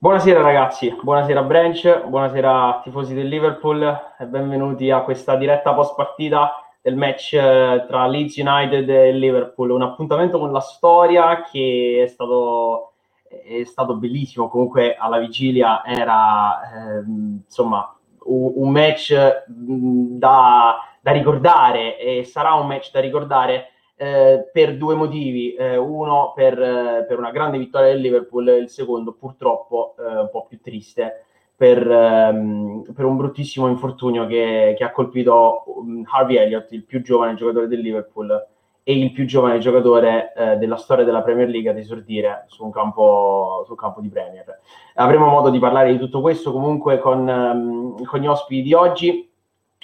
Buonasera ragazzi, buonasera Branch, buonasera tifosi del Liverpool. E benvenuti a questa diretta post partita del match eh, tra Leeds United e Liverpool, un appuntamento con la storia che è stato, è stato bellissimo, comunque alla vigilia era eh, insomma un, match da, da, ricordare e sarà un match da ricordare eh, per due motivi, eh, uno per, eh, per, una grande vittoria del Liverpool, il secondo purtroppo eh, un po' più triste per, ehm, per un bruttissimo infortunio che, che, ha colpito um, Harvey Elliott, il più giovane giocatore del Liverpool e il più giovane giocatore eh, della storia della Premier League ad esordire su un campo, sul campo di Premier. Avremo modo di parlare di tutto questo comunque con, um, con gli ospiti di oggi.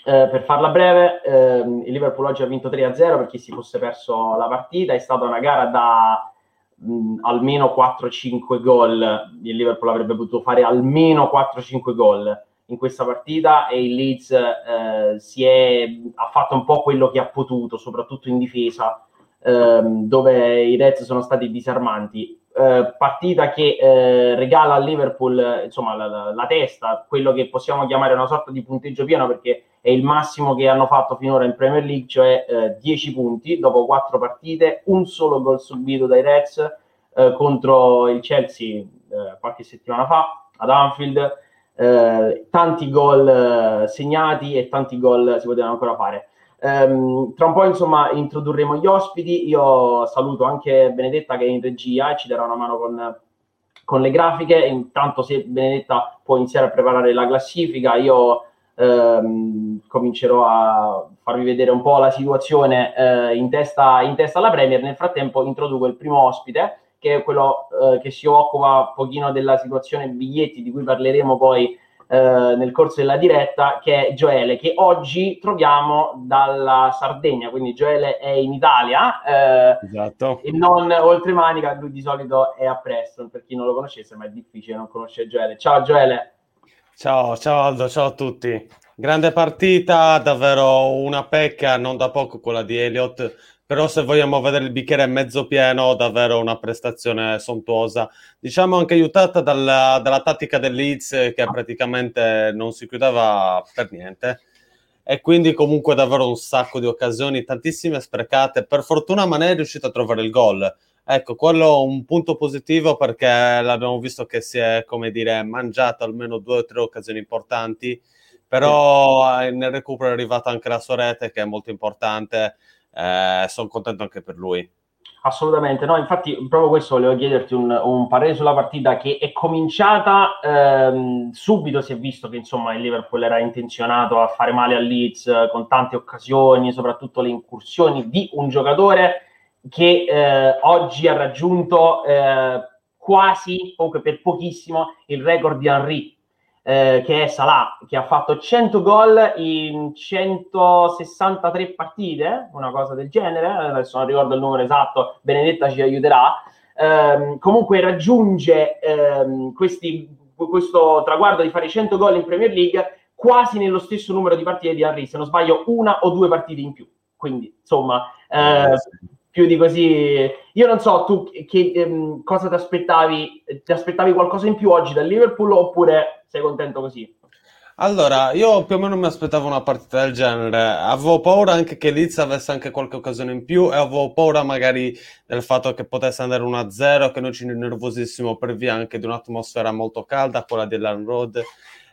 Eh, per farla breve, ehm, il Liverpool oggi ha vinto 3-0 per chi si fosse perso la partita, è stata una gara da mh, almeno 4-5 gol, il Liverpool avrebbe potuto fare almeno 4-5 gol in questa partita e il Leeds eh, si è, ha fatto un po' quello che ha potuto, soprattutto in difesa, ehm, dove i Reds sono stati disarmanti. Eh, partita che eh, regala al Liverpool insomma, la, la, la, testa, quello che possiamo chiamare una sorta di punteggio pieno perché è il massimo che hanno fatto finora in Premier League, cioè 10 eh, punti dopo 4 partite, un solo gol subito dai Reds eh, contro il Chelsea eh, qualche settimana fa ad Anfield. tanti gol segnati e tanti gol si potevano ancora fare. Um, tra un po', insomma, introdurremo gli ospiti. Io saluto anche Benedetta che è in regia e ci darà una mano con, con le grafiche. Intanto, se Benedetta può iniziare a preparare la classifica, io um, comincerò a farvi vedere un po' la situazione uh, in, testa, in testa alla Premier. Nel frattempo, introduco il primo ospite, che è quello uh, che si occupa un pochino della situazione biglietti, di cui parleremo poi eh, nel corso della diretta, che è Gioele, che oggi troviamo dalla Sardegna, quindi Gioele è in Italia eh, esatto. e non oltre Manica, lui di solito è a Preston, per chi non lo conoscesse, ma è difficile non conoscere Gioele. Ciao Gioele. Ciao, ciao Aldo, ciao a tutti. Grande partita, davvero una pecca, non da poco quella di Elliott però se vogliamo vedere il bicchiere mezzo pieno, davvero una prestazione sontuosa. Diciamo anche aiutata dalla, dalla tattica del Leeds che praticamente non si chiudeva per niente. E quindi comunque davvero un sacco di occasioni, tantissime sprecate. Per fortuna Mané è riuscito a trovare il gol. Ecco, quello è un punto positivo perché l'abbiamo visto che si è, come dire, mangiato almeno due o tre occasioni importanti, però sì. nel recupero è arrivata anche la sua rete che è molto importante eh, sono contento anche per lui. Assolutamente, no, infatti proprio questo volevo chiederti un, un parere sulla partita che è cominciata ehm, subito, si è visto che insomma il Liverpool era intenzionato a fare male al Leeds eh, con tante occasioni, soprattutto le incursioni di un giocatore che eh, oggi ha raggiunto eh, quasi, comunque per pochissimo, il record di Henry eh, che è Salah, che ha fatto 100 gol in 163 partite, una cosa del genere, adesso non ricordo il numero esatto, Benedetta ci aiuterà. Eh, comunque raggiunge eh, questi, questo traguardo di fare 100 gol in Premier League quasi nello stesso numero di partite di Henry, se non sbaglio una o due partite in più. Quindi, insomma, eh, più di così. Io non so, tu che, ehm, cosa ti aspettavi? Ti aspettavi qualcosa in più oggi dal Liverpool oppure sei contento così? Allora, io più o meno mi aspettavo una partita del genere. Avevo paura anche che Leeds avesse anche qualche occasione in più e avevo paura magari del fatto che potesse andare 1-0, che noi ci nervosissimo per via anche di un'atmosfera molto calda, quella di Land Road.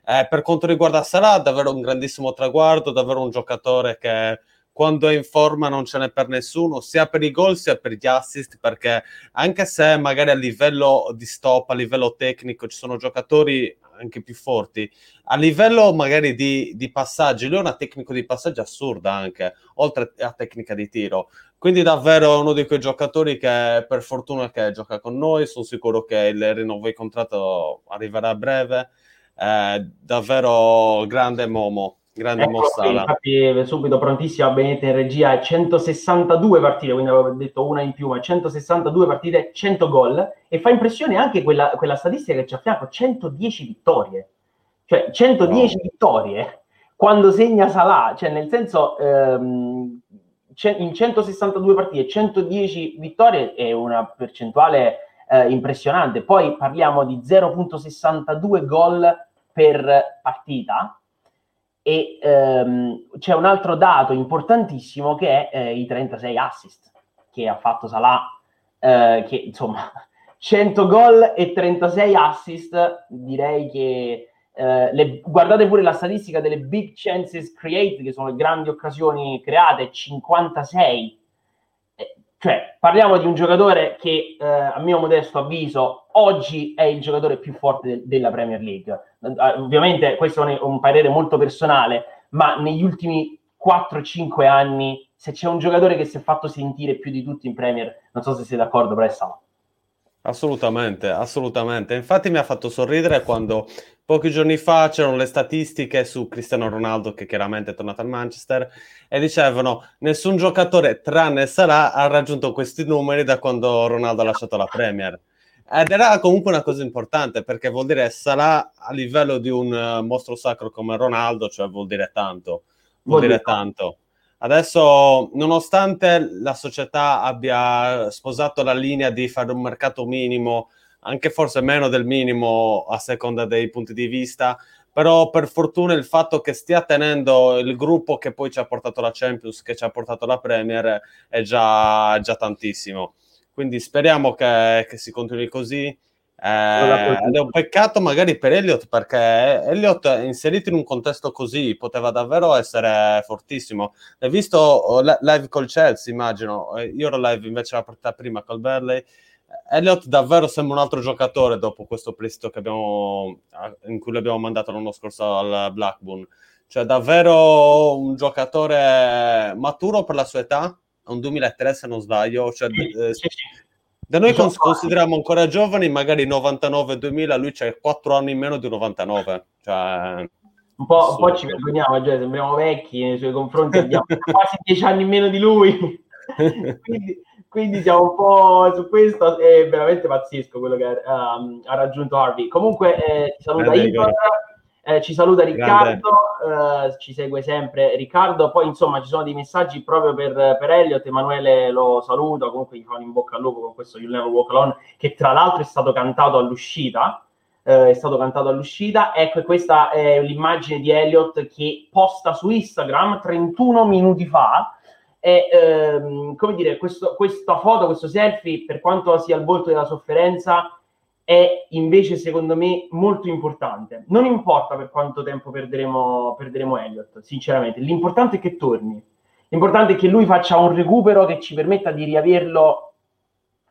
Eh, per quanto riguarda Salah, davvero un grandissimo traguardo, davvero un giocatore che quando è in forma non ce n'è per nessuno, sia per i gol sia per gli assist, perché anche se magari a livello di stop, a livello tecnico ci sono giocatori anche più forti, a livello magari di, di passaggi, lui ha una tecnica di passaggio assurda anche, oltre a tecnica di tiro. Quindi davvero uno di quei giocatori che per fortuna che gioca con noi, sono sicuro che il rinnovo di contratto arriverà a breve. Eh, davvero grande Momo Grande ecco, Mossala. Infatti, subito prontissima, Benete in regia, 162 partite, quindi avevo detto una in più, ma 162 partite, 100 gol. E fa impressione anche quella, quella statistica che c'è a fianco, 110 vittorie. Cioè, 110 no. vittorie quando segna Salah, cioè nel senso... Ehm, in 162 partite, 110 vittorie è una percentuale eh, impressionante. Poi parliamo di 0.62 gol per partita e ehm, c'è un altro dato importantissimo che è eh, i 36 assist che ha fatto Salah, eh, che insomma 100 gol e 36 assist, direi che eh, le, guardate pure la statistica delle big chances created, che sono le grandi occasioni create, 56. Cioè, parliamo di un giocatore che, eh, a mio modesto avviso, oggi è il giocatore più forte de- della Premier League. Eh, ovviamente questo è un, parere molto personale, ma negli ultimi 4-5 anni, se c'è un giocatore che si è fatto sentire più di tutti in Premier, non so se sei d'accordo, però. Assolutamente, assolutamente. Infatti mi ha fatto sorridere quando pochi giorni fa c'erano le statistiche su Cristiano Ronaldo, che chiaramente è tornato al Manchester, e dicevano nessun giocatore tranne Salah ha raggiunto questi numeri da quando Ronaldo ha lasciato la Premier. Ed era comunque una cosa importante perché vuol dire Salah a livello di un uh, mostro sacro come Ronaldo, cioè vuol dire tanto. Vuol, vuol dire tanto. Adesso, nonostante la società abbia sposato la linea di fare un mercato minimo, anche forse meno del minimo a seconda dei punti di vista, però per fortuna il fatto che stia tenendo il gruppo che poi ci ha portato la Champions, che ci ha portato la Premier, è già, già tantissimo. Quindi speriamo che, che si continui così eh, è un peccato magari per Elliott perché Elliott inserito in un contesto così poteva davvero essere fortissimo. L'hai visto oh, live col Chelsea, immagino. Eh, io ero live invece la partita prima col Berley. Elliott davvero sembra un altro giocatore dopo questo prestito che abbiamo, in cui l'abbiamo mandato l'anno scorso al Blackburn. Cioè, davvero un giocatore maturo per la sua età, un 2003 se non sbaglio. Cioè, eh, da noi cons- consideriamo ancora giovani, magari 99-2000, lui c'ha 4 anni in meno di 99. Cioè, un po', un po ci vergogniamo, cioè, sembriamo vecchi nei suoi confronti, abbiamo quasi 10 anni in meno di lui. quindi, quindi, siamo un po' su questo, è veramente pazzesco quello che um, ha raggiunto Harvey. Comunque eh, ti saluta Igor, eh, ci saluta Riccardo, eh, ci segue sempre Riccardo. Poi insomma ci sono dei messaggi proprio per, per Elliot. Emanuele lo saluta, comunque gli fa un in bocca al lupo con questo You Never Walk Alone, che tra l'altro è stato cantato all'uscita. Eh, è stato cantato all'uscita. Ecco, questa è l'immagine di Elliot che posta su Instagram 31 minuti fa. E ehm, come dire, questo, questa foto, questo selfie, per quanto sia il volto della sofferenza, è invece secondo me molto importante. Non importa per quanto tempo perderemo, perderemo Elliott, sinceramente, l'importante è che torni. L'importante è che lui faccia un recupero che ci permetta di riaverlo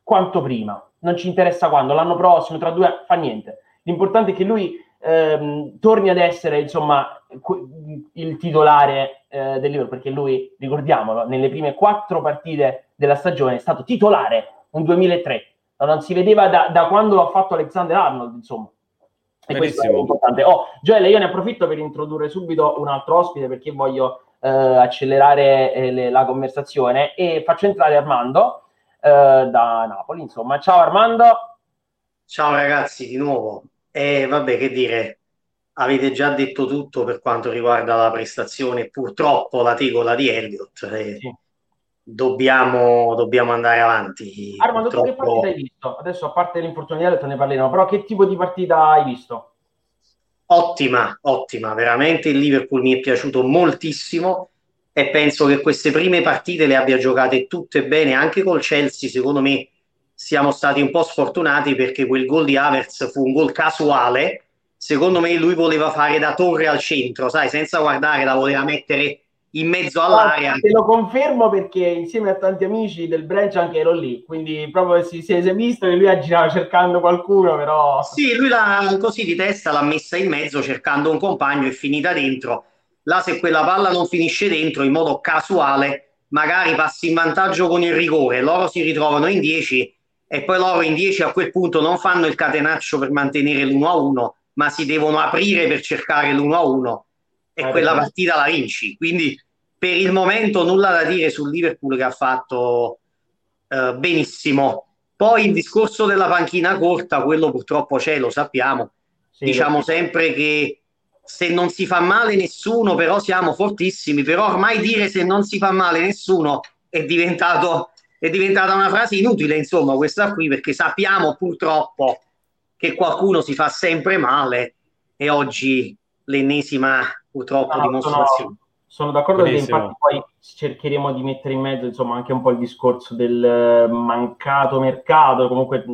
quanto prima. Non ci interessa quando, l'anno prossimo, tra due, fa niente. L'importante è che lui ehm, torni ad essere, insomma, il titolare eh, del Liverpool, perché lui, ricordiamolo, nelle prime quattro partite della stagione è stato titolare un 2003 non si vedeva da, da quando l'ha fatto Alexander Arnold, insomma. E questo è importante. Oh, Joel, io ne approfitto per introdurre subito un altro ospite perché voglio eh, accelerare eh, le, la conversazione e faccio entrare Armando eh, da Napoli. Insomma, ciao Armando. Ciao ragazzi, di nuovo. E vabbè, che dire, avete già detto tutto per quanto riguarda la prestazione, purtroppo la tegola di Elliott. Eh, sì dobbiamo, dobbiamo andare avanti. Armando, purtroppo... che partita hai visto? Adesso, a parte l'infortunio di Elliott, ne parleremo, però che tipo di partita hai visto? Ottima, ottima, veramente il Liverpool mi è piaciuto moltissimo e penso che queste prime partite le abbia giocate tutte bene, anche col Chelsea, secondo me siamo stati un po' sfortunati perché quel gol di Havertz fu un gol casuale, secondo me lui voleva fare da torre al centro, sai, senza guardare la voleva mettere in mezzo all'area. Te lo confermo perché insieme a tanti amici del branch anche ero lì, quindi proprio si, si è visto che lui aggirava cercando qualcuno, però... Sì, lui l'ha, così di testa l'ha messa in mezzo cercando un compagno e finita dentro. Là se quella palla non finisce dentro in modo casuale, magari passi in vantaggio con il rigore, loro si ritrovano in 10 e poi loro in 10 a quel punto non fanno il catenaccio per mantenere l'1-1, ma si devono aprire per cercare l'1-1 e eh, quella partita la vinci. Quindi per il momento nulla da dire sul Liverpool che ha fatto eh, benissimo. Poi il discorso della panchina corta, quello purtroppo c'è, lo sappiamo. Sì, diciamo sempre che se non si fa male nessuno, però siamo fortissimi, però ormai dire se non si fa male nessuno è diventato è diventata una frase inutile, insomma, questa qui, perché sappiamo purtroppo che qualcuno si fa sempre male e oggi l'ennesima purtroppo no, dimostrazione. Sono, sono d'accordo che infatti poi cercheremo di mettere in mezzo insomma anche un po' il discorso del mancato mercato, comunque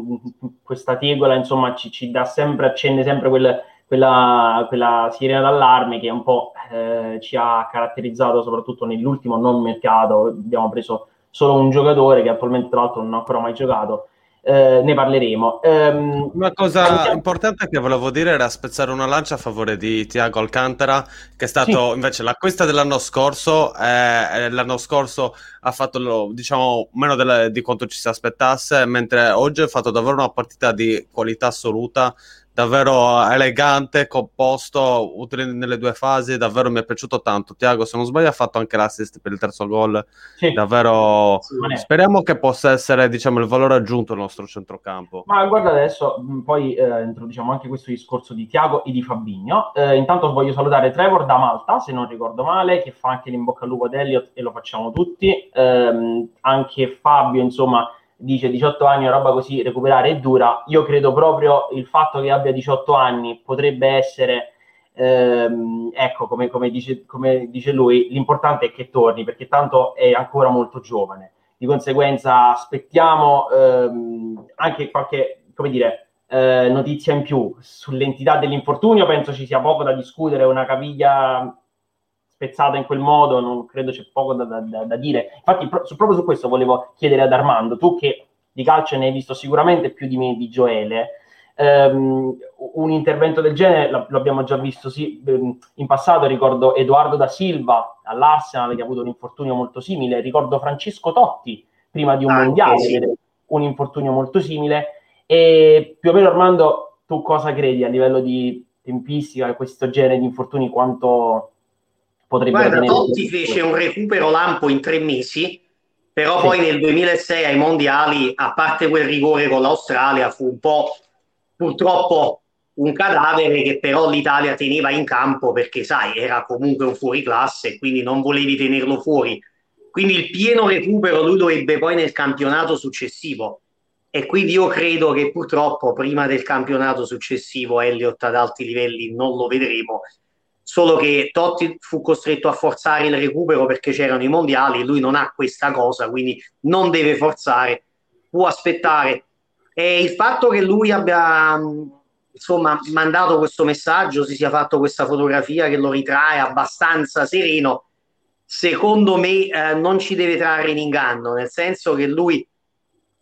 questa tegola insomma ci, ci dà sempre, accende sempre quel, quella, quella, sirena d'allarme che un po' eh, ci ha caratterizzato soprattutto nell'ultimo non mercato, abbiamo preso solo un giocatore che attualmente tra l'altro non ha ancora mai giocato eh, ne parleremo. Um, una cosa importante che volevo dire era spezzare una lancia a favore di Tiago Alcantara, che è stato sì. invece l'acquista dell'anno scorso. Eh, l'anno scorso ha fatto diciamo meno delle, di quanto ci si aspettasse, mentre oggi ha fatto davvero una partita di qualità assoluta davvero elegante, composto, utile nelle due fasi, davvero mi è piaciuto tanto. Tiago, se non sbaglio, ha fatto anche l'assist per il terzo gol. Sì. Davvero sì, speriamo che possa essere, diciamo, il valore aggiunto del nostro centrocampo. Ma guarda adesso, poi eh, introduciamo anche questo discorso di Tiago e di Fabigno. Eh, intanto voglio salutare Trevor da Malta, se non ricordo male, che fa anche l'in bocca al lupo ad Elliot e lo facciamo tutti. Eh, anche Fabio, insomma, dice 18 anni o roba così, recuperare è dura. Io credo proprio il fatto che abbia 18 anni potrebbe essere, ehm, ecco, come, come, dice, come dice lui, l'importante è che torni perché tanto è ancora molto giovane. Di conseguenza aspettiamo ehm, anche qualche, come dire, eh, notizia in più sull'entità dell'infortunio. Penso ci sia poco da discutere, una caviglia spezzata in quel modo, non credo c'è poco da, da, da dire. Infatti, pro- proprio su questo volevo chiedere ad Armando, tu che di calcio ne hai visto sicuramente più di me di Gioele, um, un intervento del genere l'abbiamo già visto sì, ehm, in passato, ricordo Edoardo da Silva all'Arsenal che ha avuto un infortunio molto simile, ricordo Francesco Totti prima di un Anche, mondiale, sì. un infortunio molto simile, e più o meno Armando, tu cosa credi a livello di tempistica, questo genere di infortuni, quanto potrebbe Guarda, Totti fece un recupero lampo in tre mesi, però sì. poi nel 2006 ai mondiali, a parte quel rigore con l'Australia, fu un po' purtroppo un cadavere che però l'Italia teneva in campo perché, sai, era comunque un fuoriclasse e quindi non volevi tenerlo fuori. Quindi il pieno recupero lui lo ebbe poi nel campionato successivo. E quindi io credo che purtroppo prima del campionato successivo Elliott ad alti livelli non lo vedremo solo che Totti fu costretto a forzare il recupero perché c'erano i mondiali, lui non ha questa cosa, quindi non deve forzare, può aspettare. E il fatto che lui abbia insomma mandato questo messaggio, si sia fatto questa fotografia che lo ritrae abbastanza sereno, secondo me eh, non ci deve trarre in inganno, nel senso che lui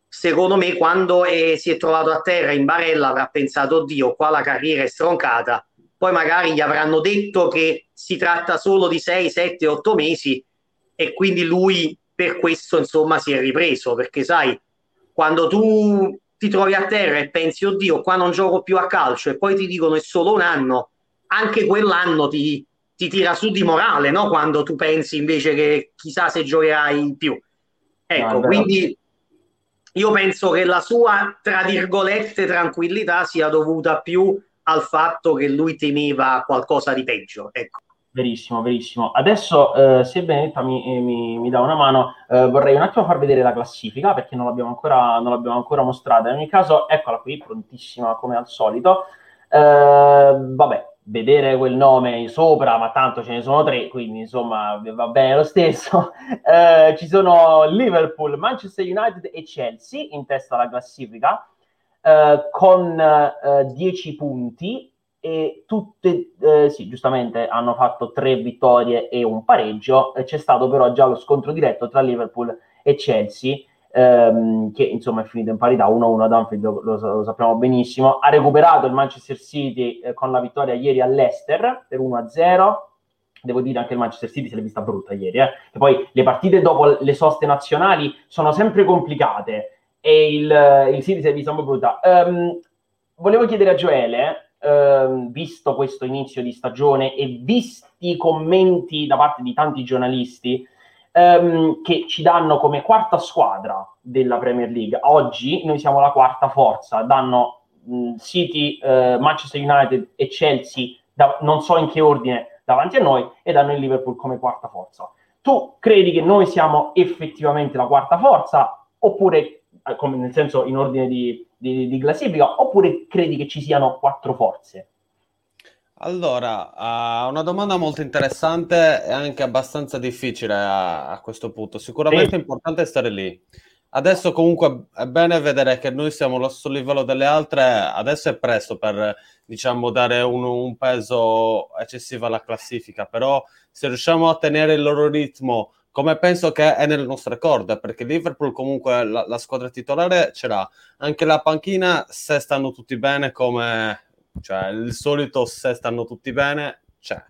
secondo me quando è, si è trovato a terra in barella avrà pensato oddio qua la carriera è stroncata poi magari gli avranno detto che si tratta solo di 6, 7, 8 mesi e quindi lui per questo insomma si è ripreso perché sai quando tu ti trovi a terra e pensi oddio qua non gioco più a calcio e poi ti dicono è solo un anno anche quell'anno ti, ti tira su di morale no? quando tu pensi invece che chissà se giocherai più ecco no, quindi io penso che la sua tra virgolette tranquillità sia dovuta più al fatto che lui temeva qualcosa di peggio. Ecco. Verissimo, verissimo. Adesso, eh, se Benetta mi, eh, mi, mi, dà una mano, eh, vorrei un attimo far vedere la classifica perché non l'abbiamo ancora, non l'abbiamo ancora mostrata. In ogni caso, eccola qui, prontissima come al solito. Eh, vabbè, vedere quel nome sopra, ma tanto ce ne sono tre, quindi insomma va bene lo stesso. Eh, ci sono Liverpool, Manchester United e Chelsea in testa alla classifica. Eh, con eh, 10 punti e tutte, eh, sì, giustamente hanno fatto tre vittorie e un pareggio. c'è stato però già lo scontro diretto tra Liverpool e Chelsea, ehm, che insomma è finito in parità 1-1 ad Anfield, lo, lo, sappiamo benissimo. Ha recuperato il Manchester City eh, con la vittoria ieri all'Ester per 1-0. Devo dire anche il Manchester City se l'è vista brutta ieri, eh. e poi le partite dopo le soste nazionali sono sempre complicate e il, il City si è visto un po' brutta. Um, volevo chiedere a Gioele, um, visto questo inizio di stagione e visti i commenti da parte di tanti giornalisti um, che ci danno come quarta squadra della Premier League, oggi noi siamo la quarta forza, danno City, uh, Manchester United e Chelsea, da, non so in che ordine, davanti a noi e danno il Liverpool come quarta forza. Tu credi che noi siamo effettivamente la quarta forza oppure come nel senso in ordine di, di, di classifica, oppure credi che ci siano quattro forze? Allora, uh, una domanda molto interessante e anche abbastanza difficile a, a questo punto. Sicuramente sì. è importante stare lì. Adesso comunque è bene vedere che noi siamo allo stesso livello delle altre, adesso è presto per diciamo dare un, un peso eccessivo alla classifica, però se riusciamo a tenere il loro ritmo come penso che è nelle nostre corde, perché Liverpool comunque la, la, squadra titolare ce l'ha, anche la panchina se stanno tutti bene come, cioè il solito se stanno tutti bene c'è.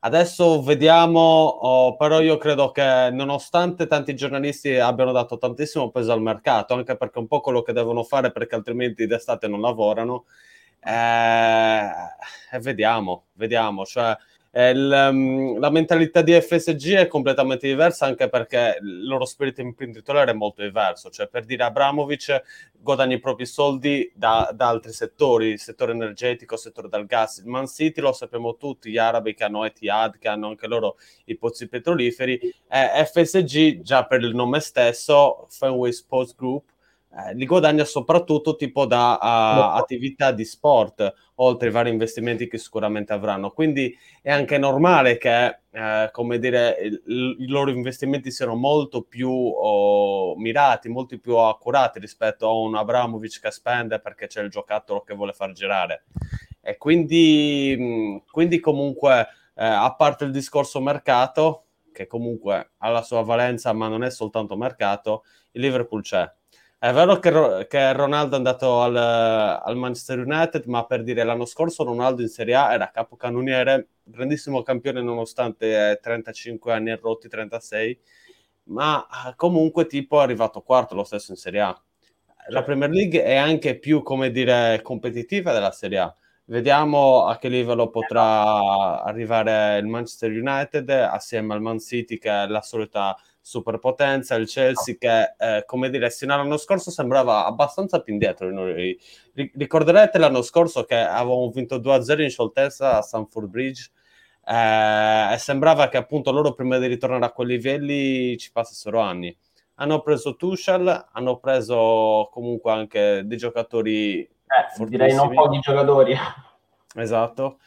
Adesso vediamo, oh, però io credo che nonostante tanti giornalisti abbiano dato tantissimo peso al mercato, anche perché è un po' quello che devono fare perché altrimenti d'estate non lavorano, eh, vediamo, vediamo, cioè il, um, la mentalità di FSG è completamente diversa anche perché il loro spirito imprenditoriale è molto diverso. Cioè, per dire Abramovic guadagna i propri soldi da, da altri settori, settore energetico, settore del gas. Il Man City lo sappiamo tutti, gli arabi che hanno Etihad, che hanno anche loro i pozzi petroliferi. Eh, FSG, già per il nome stesso, Fenway Sports Group, eh, li guadagna soprattutto tipo da uh, attività di sport, oltre ai vari investimenti che sicuramente avranno. Quindi è anche normale che, eh, come dire, il, i loro investimenti siano molto più oh, mirati, molto più accurati rispetto a un Abramovic che spende perché c'è il giocattolo che vuole far girare. E quindi, mh, quindi comunque, eh, a parte il discorso mercato, che comunque ha la sua valenza, ma non è soltanto mercato, il Liverpool c'è è vero che, che Ronaldo è andato al, al, Manchester United, ma per dire l'anno scorso Ronaldo in Serie A era capocannoniere, grandissimo campione nonostante 35 anni rotti, 36, ma comunque tipo è arrivato quarto lo stesso in Serie A. La Premier League è anche più, come dire, competitiva della Serie A. Vediamo a che livello potrà arrivare il Manchester United assieme al Man City, che è la solita superpotenza, il Chelsea che, eh, come dire, sino all'anno scorso sembrava abbastanza più indietro. Noi, ricorderete l'anno scorso che avevamo vinto 2-0 in scioltezza a Sanford Bridge eh, e sembrava che appunto loro prima di ritornare a quei livelli ci passassero anni. Hanno preso Tuchel, hanno preso comunque anche dei giocatori eh, direi non pochi giocatori. Esatto.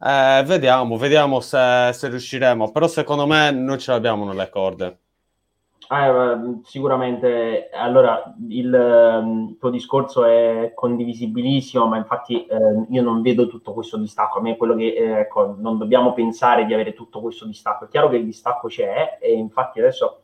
Eh, vediamo, vediamo se, se, riusciremo, però secondo me non ce l'abbiamo nelle corde. Eh, sicuramente, allora il, il, tuo discorso è condivisibilissimo, ma infatti eh, io non vedo tutto questo distacco. A me è quello che eh, ecco, non dobbiamo pensare di avere tutto questo distacco. È chiaro che il distacco c'è, e infatti adesso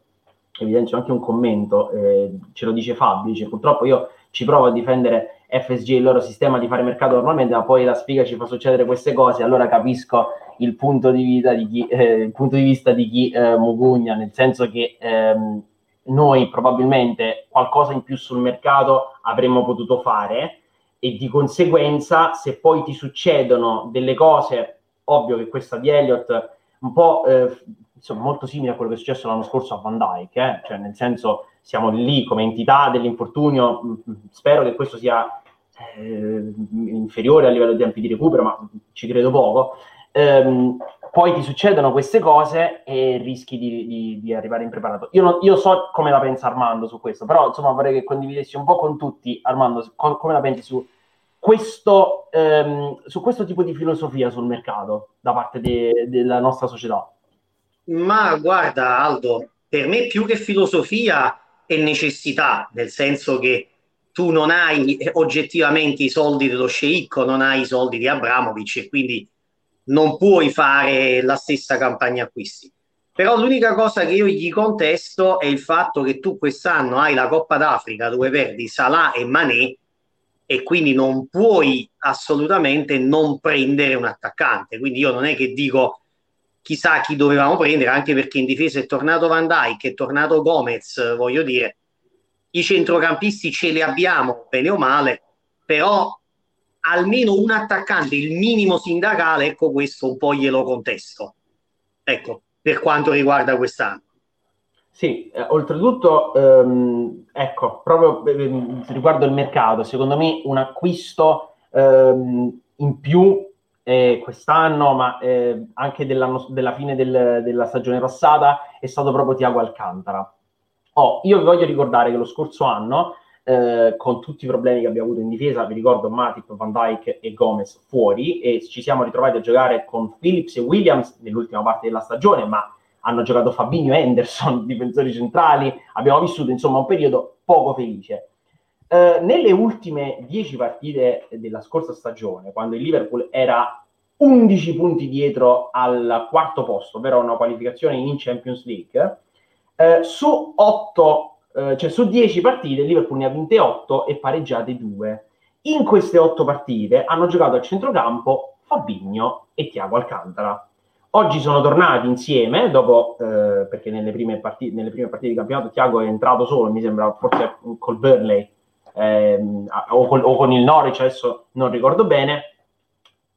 evidenzio anche un commento, eh, ce lo dice Fabio, dice purtroppo io ci provo a difendere FSG il loro sistema di fare mercato normalmente, ma poi la spiga ci fa succedere queste cose, allora capisco il punto di, vita di chi, eh, il punto di vista di chi eh, mugugna, nel senso che ehm, noi probabilmente qualcosa in più sul mercato avremmo potuto fare e di conseguenza se poi ti succedono delle cose, ovvio che questa di Elliott un po' eh, insomma, molto simile a quello che è successo l'anno scorso a Van Dyke, eh? cioè nel senso siamo lì come entità dell'infortunio, mm, mm, spero che questo sia eh, inferiore a livello di tempi di recupero, ma ci credo poco. Ehm, poi ti succedono queste cose e rischi di, di, di arrivare impreparato. Io, non, io, so come la pensa Armando su questo, però insomma vorrei che condividessi un po' con tutti, Armando, co- come la pensi su questo, ehm, su questo tipo di filosofia sul mercato da parte de- della nostra società? Ma guarda Aldo, per me più che filosofia è necessità, nel senso che tu non hai oggettivamente i soldi dello sceicco, non hai i soldi di Abramovic e quindi non puoi fare la stessa campagna acquisti. Però l'unica cosa che io gli contesto è il fatto che tu quest'anno hai la Coppa d'Africa dove perdi Salah e Mané e quindi non puoi assolutamente non prendere un attaccante. Quindi io non è che dico chissà chi dovevamo prendere, anche perché in difesa è tornato Van Dijk, è tornato Gomez, voglio dire, i centrocampisti ce li abbiamo, bene o male, però almeno un attaccante, il minimo sindacale, ecco questo un po' glielo contesto. Ecco, per quanto riguarda quest'anno. Sì, eh, oltretutto, ehm, ecco, proprio eh, riguardo il mercato, secondo me un acquisto ehm, in più eh, quest'anno, ma eh, anche della fine del, della stagione passata, è stato proprio Tiago Alcantara Oh, io vi voglio ricordare che lo scorso anno, eh, con tutti i problemi che abbiamo avuto in difesa, vi ricordo Matip, Van Dyke e Gomez fuori, e ci siamo ritrovati a giocare con Phillips e Williams nell'ultima parte della stagione, ma hanno giocato Fabinho e Henderson, difensori centrali, abbiamo vissuto insomma un periodo poco felice. Eh, nelle ultime dieci partite della scorsa stagione, quando il Liverpool era 11 punti dietro al quarto posto, ovvero una qualificazione in Champions League, eh, su 8, eh, cioè su 10 partite Liverpool ne ha vinte 8 e pareggiate 2. In queste 8 partite hanno giocato a centrocampo Fabinho e Tiago Alcantara. Oggi sono tornati insieme, dopo, eh, perché nelle prime, partite, nelle prime partite di campionato Tiago è entrato solo, mi sembra forse col Burnley ehm, o, col, o, con il Norwich, adesso non ricordo bene.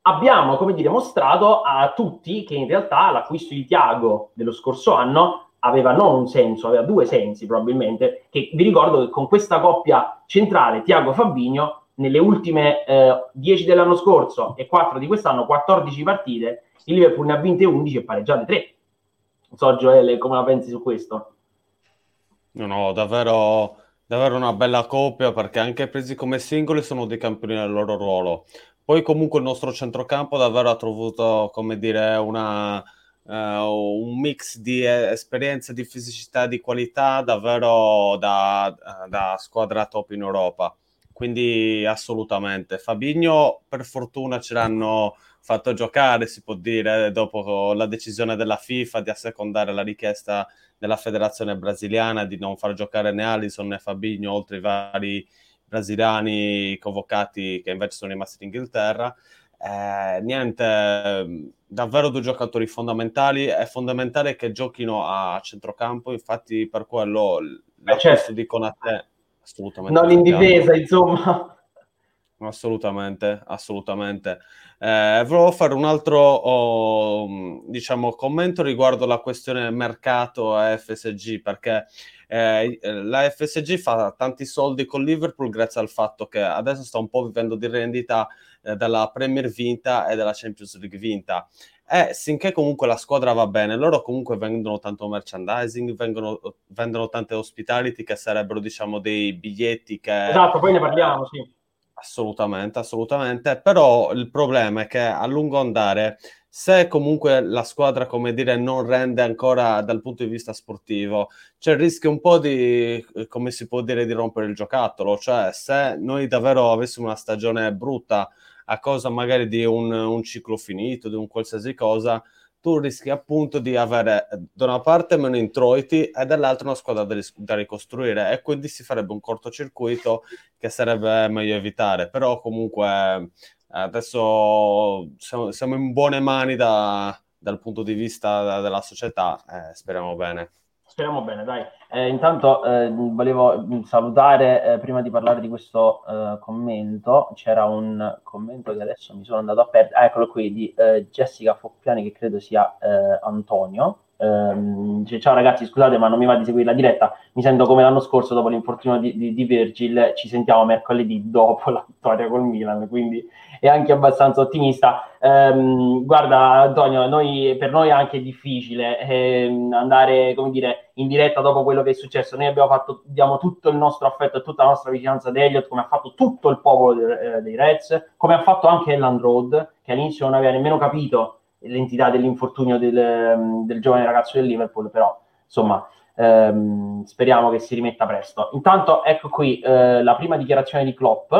Abbiamo, come dire, mostrato a tutti che in realtà l'acquisto di Tiago dello scorso anno aveva non un senso, aveva due sensi probabilmente, che vi ricordo che con questa coppia centrale Tiago-Fabigno nelle ultime eh, 10 dell'anno scorso e 4 di quest'anno, 14 partite, il Liverpool ne ha vinte 11 e pareggiate 3. Non so Gioele come la pensi su questo? No, no, davvero, davvero una bella coppia perché anche presi come singoli sono dei campioni nel loro ruolo. Poi comunque il nostro centrocampo davvero ha trovato, come dire, una, uh, un mix di esperienza, di fisicità, di qualità davvero da, da squadra top in Europa. Quindi assolutamente. Fabigno per fortuna ce l'hanno fatto giocare, si può dire, dopo la decisione della FIFA di assecondare la richiesta della federazione brasiliana di non far giocare né Alisson né Fabigno, oltre i vari brasiliani convocati che invece sono rimasti in Inghilterra. Eh, niente, davvero due giocatori fondamentali. È fondamentale che giochino a centrocampo, infatti, per quello eh certo. dicono a te assolutamente. Non in difesa, insomma. Assolutamente, assolutamente. Eh, volevo fare un altro, oh, diciamo, commento riguardo la questione mercato a FSG, perché eh, la FSG fa tanti soldi con Liverpool grazie al fatto che adesso sta un po' vivendo di rendita eh, dalla Premier vinta e dalla Champions League vinta. E finché comunque la squadra va bene, loro comunque vendono tanto merchandising, vengono, vendono tante hospitality che sarebbero, diciamo, dei biglietti che... Esatto, poi ne parliamo, sì. Assolutamente, assolutamente. Però il problema è che a lungo andare, se comunque la squadra, come dire, non rende ancora dal punto di vista sportivo, c'è il rischio un po' di, come si può dire, di rompere il giocattolo. Cioè, se noi davvero avessimo una stagione brutta a causa magari di un, un ciclo finito, di un qualsiasi cosa, tu rischi appunto di avere da una parte meno introiti e dall'altra una squadra da, da, ricostruire e quindi si farebbe un cortocircuito che sarebbe meglio evitare. Però comunque adesso siamo, siamo in buone mani da, dal punto di vista della società, eh, speriamo bene. Speriamo bene, dai. Eh, intanto eh, volevo salutare, eh, prima di parlare di questo eh, commento, c'era un commento che adesso mi sono andato a perdere, ah, eccolo qui, di eh, Jessica Foppiani, che credo sia Antonio. Ehm, ciao ragazzi, scusate ma non mi va di seguire la diretta, mi sento come l'anno scorso dopo l'infortunio di, di, di Virgil, ci sentiamo mercoledì dopo la vittoria col Milan, quindi è anche abbastanza ottimista. Ehm, guarda, Antonio, noi, per noi è anche difficile ehm, andare, come dire, in diretta dopo quello che è successo. Noi abbiamo fatto, diamo tutto il nostro affetto e tutta la nostra vicinanza ad Elliott, come ha fatto tutto il popolo de, eh, dei Reds, come ha fatto anche Elland Road, che all'inizio non aveva nemmeno capito l'entità dell'infortunio del, del giovane ragazzo del Liverpool, però insomma. Ehm, speriamo che si rimetta presto. Intanto, ecco qui eh, la prima dichiarazione di Klopp,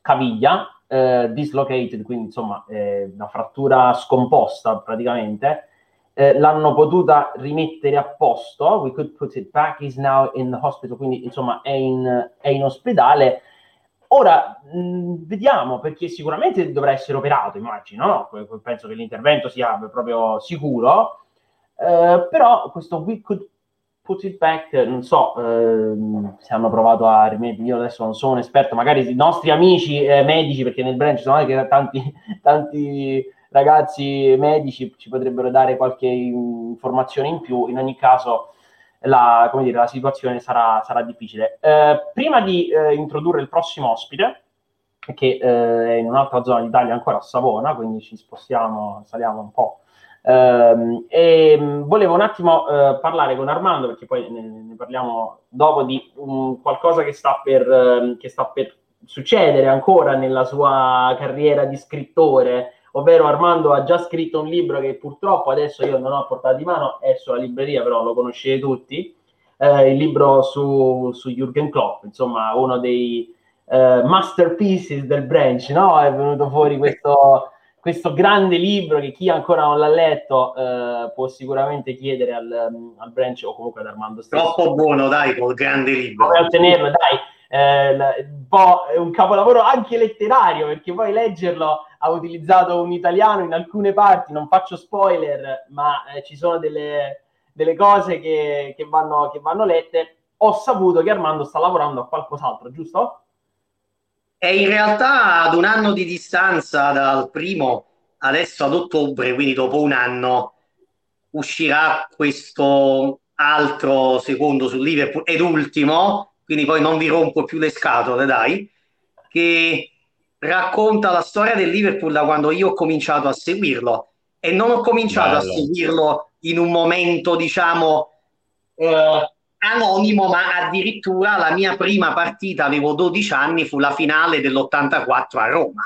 caviglia, eh, dislocated, quindi insomma eh, una frattura scomposta praticamente, eh, l'hanno potuta rimettere a posto, we could put it back, is now in the hospital, quindi insomma è in, è in ospedale. Ora mh, vediamo perché sicuramente dovrà essere operato, immagino, no? penso che l'intervento sia proprio sicuro, eh, però questo we could put it back, non so ehm, se hanno provato a rimettere, io adesso non sono un esperto, magari i nostri amici eh, medici, perché nel brand ci sono anche tanti, tanti ragazzi medici, ci potrebbero dare qualche informazione in più, in ogni caso la, dire, la situazione sarà, sarà difficile. Eh, prima di eh, introdurre il prossimo ospite, che eh, è in un'altra zona d'Italia, ancora a Savona, quindi ci spostiamo, saliamo un po' Um, e um, volevo un attimo uh, parlare con Armando, perché poi ne, ne parliamo dopo, di um, qualcosa che sta, per, uh, che sta per succedere ancora nella sua carriera di scrittore, ovvero Armando ha già scritto un libro che purtroppo adesso io non ho portato di mano, è sulla libreria, però lo conoscete tutti, eh, il libro su, su Jürgen Klopp, insomma uno dei eh, masterpieces del branch, no? È venuto fuori questo questo grande libro che chi ancora non l'ha letto eh, può sicuramente chiedere al, al, branch o comunque ad Armando stesso. Troppo buono, dai, col grande libro. Come ottenerlo, dai. Eh, un è un capolavoro anche letterario perché poi leggerlo ha utilizzato un italiano in alcune parti, non faccio spoiler, ma eh, ci sono delle, delle cose che, che, vanno, che vanno lette. Ho saputo che Armando sta lavorando a qualcos'altro, giusto? È in realtà ad un anno di distanza dal primo, adesso ad ottobre, quindi dopo un anno, uscirà questo altro secondo su Liverpool ed ultimo, quindi poi non vi rompo più le scatole, dai, che racconta la storia del Liverpool da quando io ho cominciato a seguirlo e non ho cominciato Bello. a seguirlo in un momento, diciamo, eh, anonimo, ma addirittura la mia prima partita, avevo 12 anni, fu la finale dell'84 a Roma.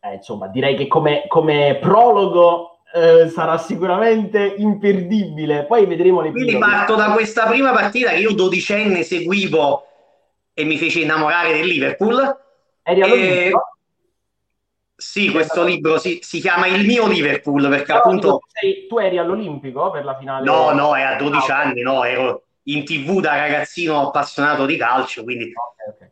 Eh, insomma, direi che come, come prologo eh, sarà sicuramente imperdibile. Poi vedremo le Quindi parto da questa prima partita che io dodicenne seguivo e mi fece innamorare del Liverpool. Eri e... Sì, questo libro si, si, chiama Il mio Liverpool perché Però appunto... Sei, tu eri all'Olimpico per la finale? No, no, è a 12 ah, anni, no, ero in tv da ragazzino appassionato di calcio, quindi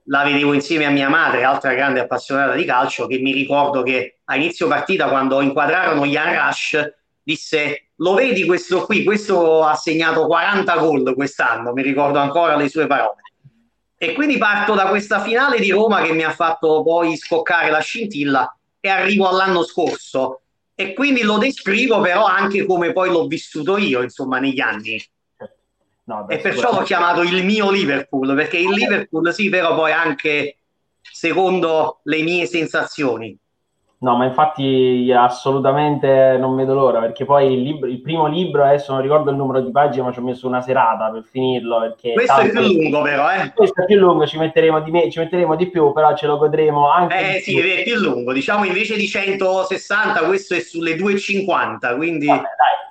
la vedevo insieme a mia madre, altra grande appassionata di calcio, che mi ricordo che a inizio partita quando inquadrarono Jan Rush disse lo vedi questo qui, questo ha segnato 40 gol quest'anno, mi ricordo ancora le sue parole. E quindi parto da questa finale di Roma che mi ha fatto poi scoccare la scintilla e arrivo all'anno scorso. E quindi lo descrivo però anche come poi l'ho vissuto io insomma negli anni no, e perciò l'ho chiamato il mio Liverpool perché il Liverpool sì però poi anche secondo le mie sensazioni No, ma infatti assolutamente non vedo l'ora, perché poi il, libro, il, primo libro, adesso non ricordo il numero di pagine, ma ci ho messo una serata per finirlo. Questo è più lungo, però, eh? Questo è più lungo, ci metteremo di, me, ci metteremo di più, però ce lo godremo anche. Eh sì, più. è più lungo, diciamo invece di 160, questo è sulle 250, quindi... Vabbè, dai.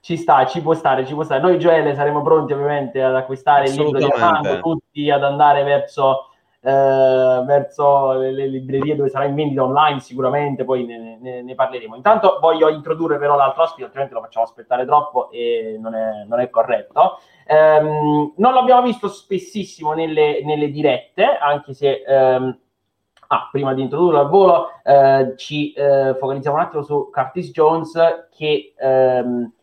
Ci sta, ci può stare, ci può stare. Noi, Gioele, saremo pronti ovviamente ad acquistare il libro di Armando, tutti ad andare verso eh, verso le, le, librerie dove sarà in vendita online sicuramente, poi ne, ne, ne, parleremo. Intanto voglio introdurre però l'altro ospite, altrimenti lo facciamo aspettare troppo e non è, non è corretto. Um, non l'abbiamo visto spessissimo nelle, nelle dirette, anche se... Um, Ah, prima di introdurlo al volo, eh, ci eh, focalizziamo un attimo su Curtis Jones che, ehm,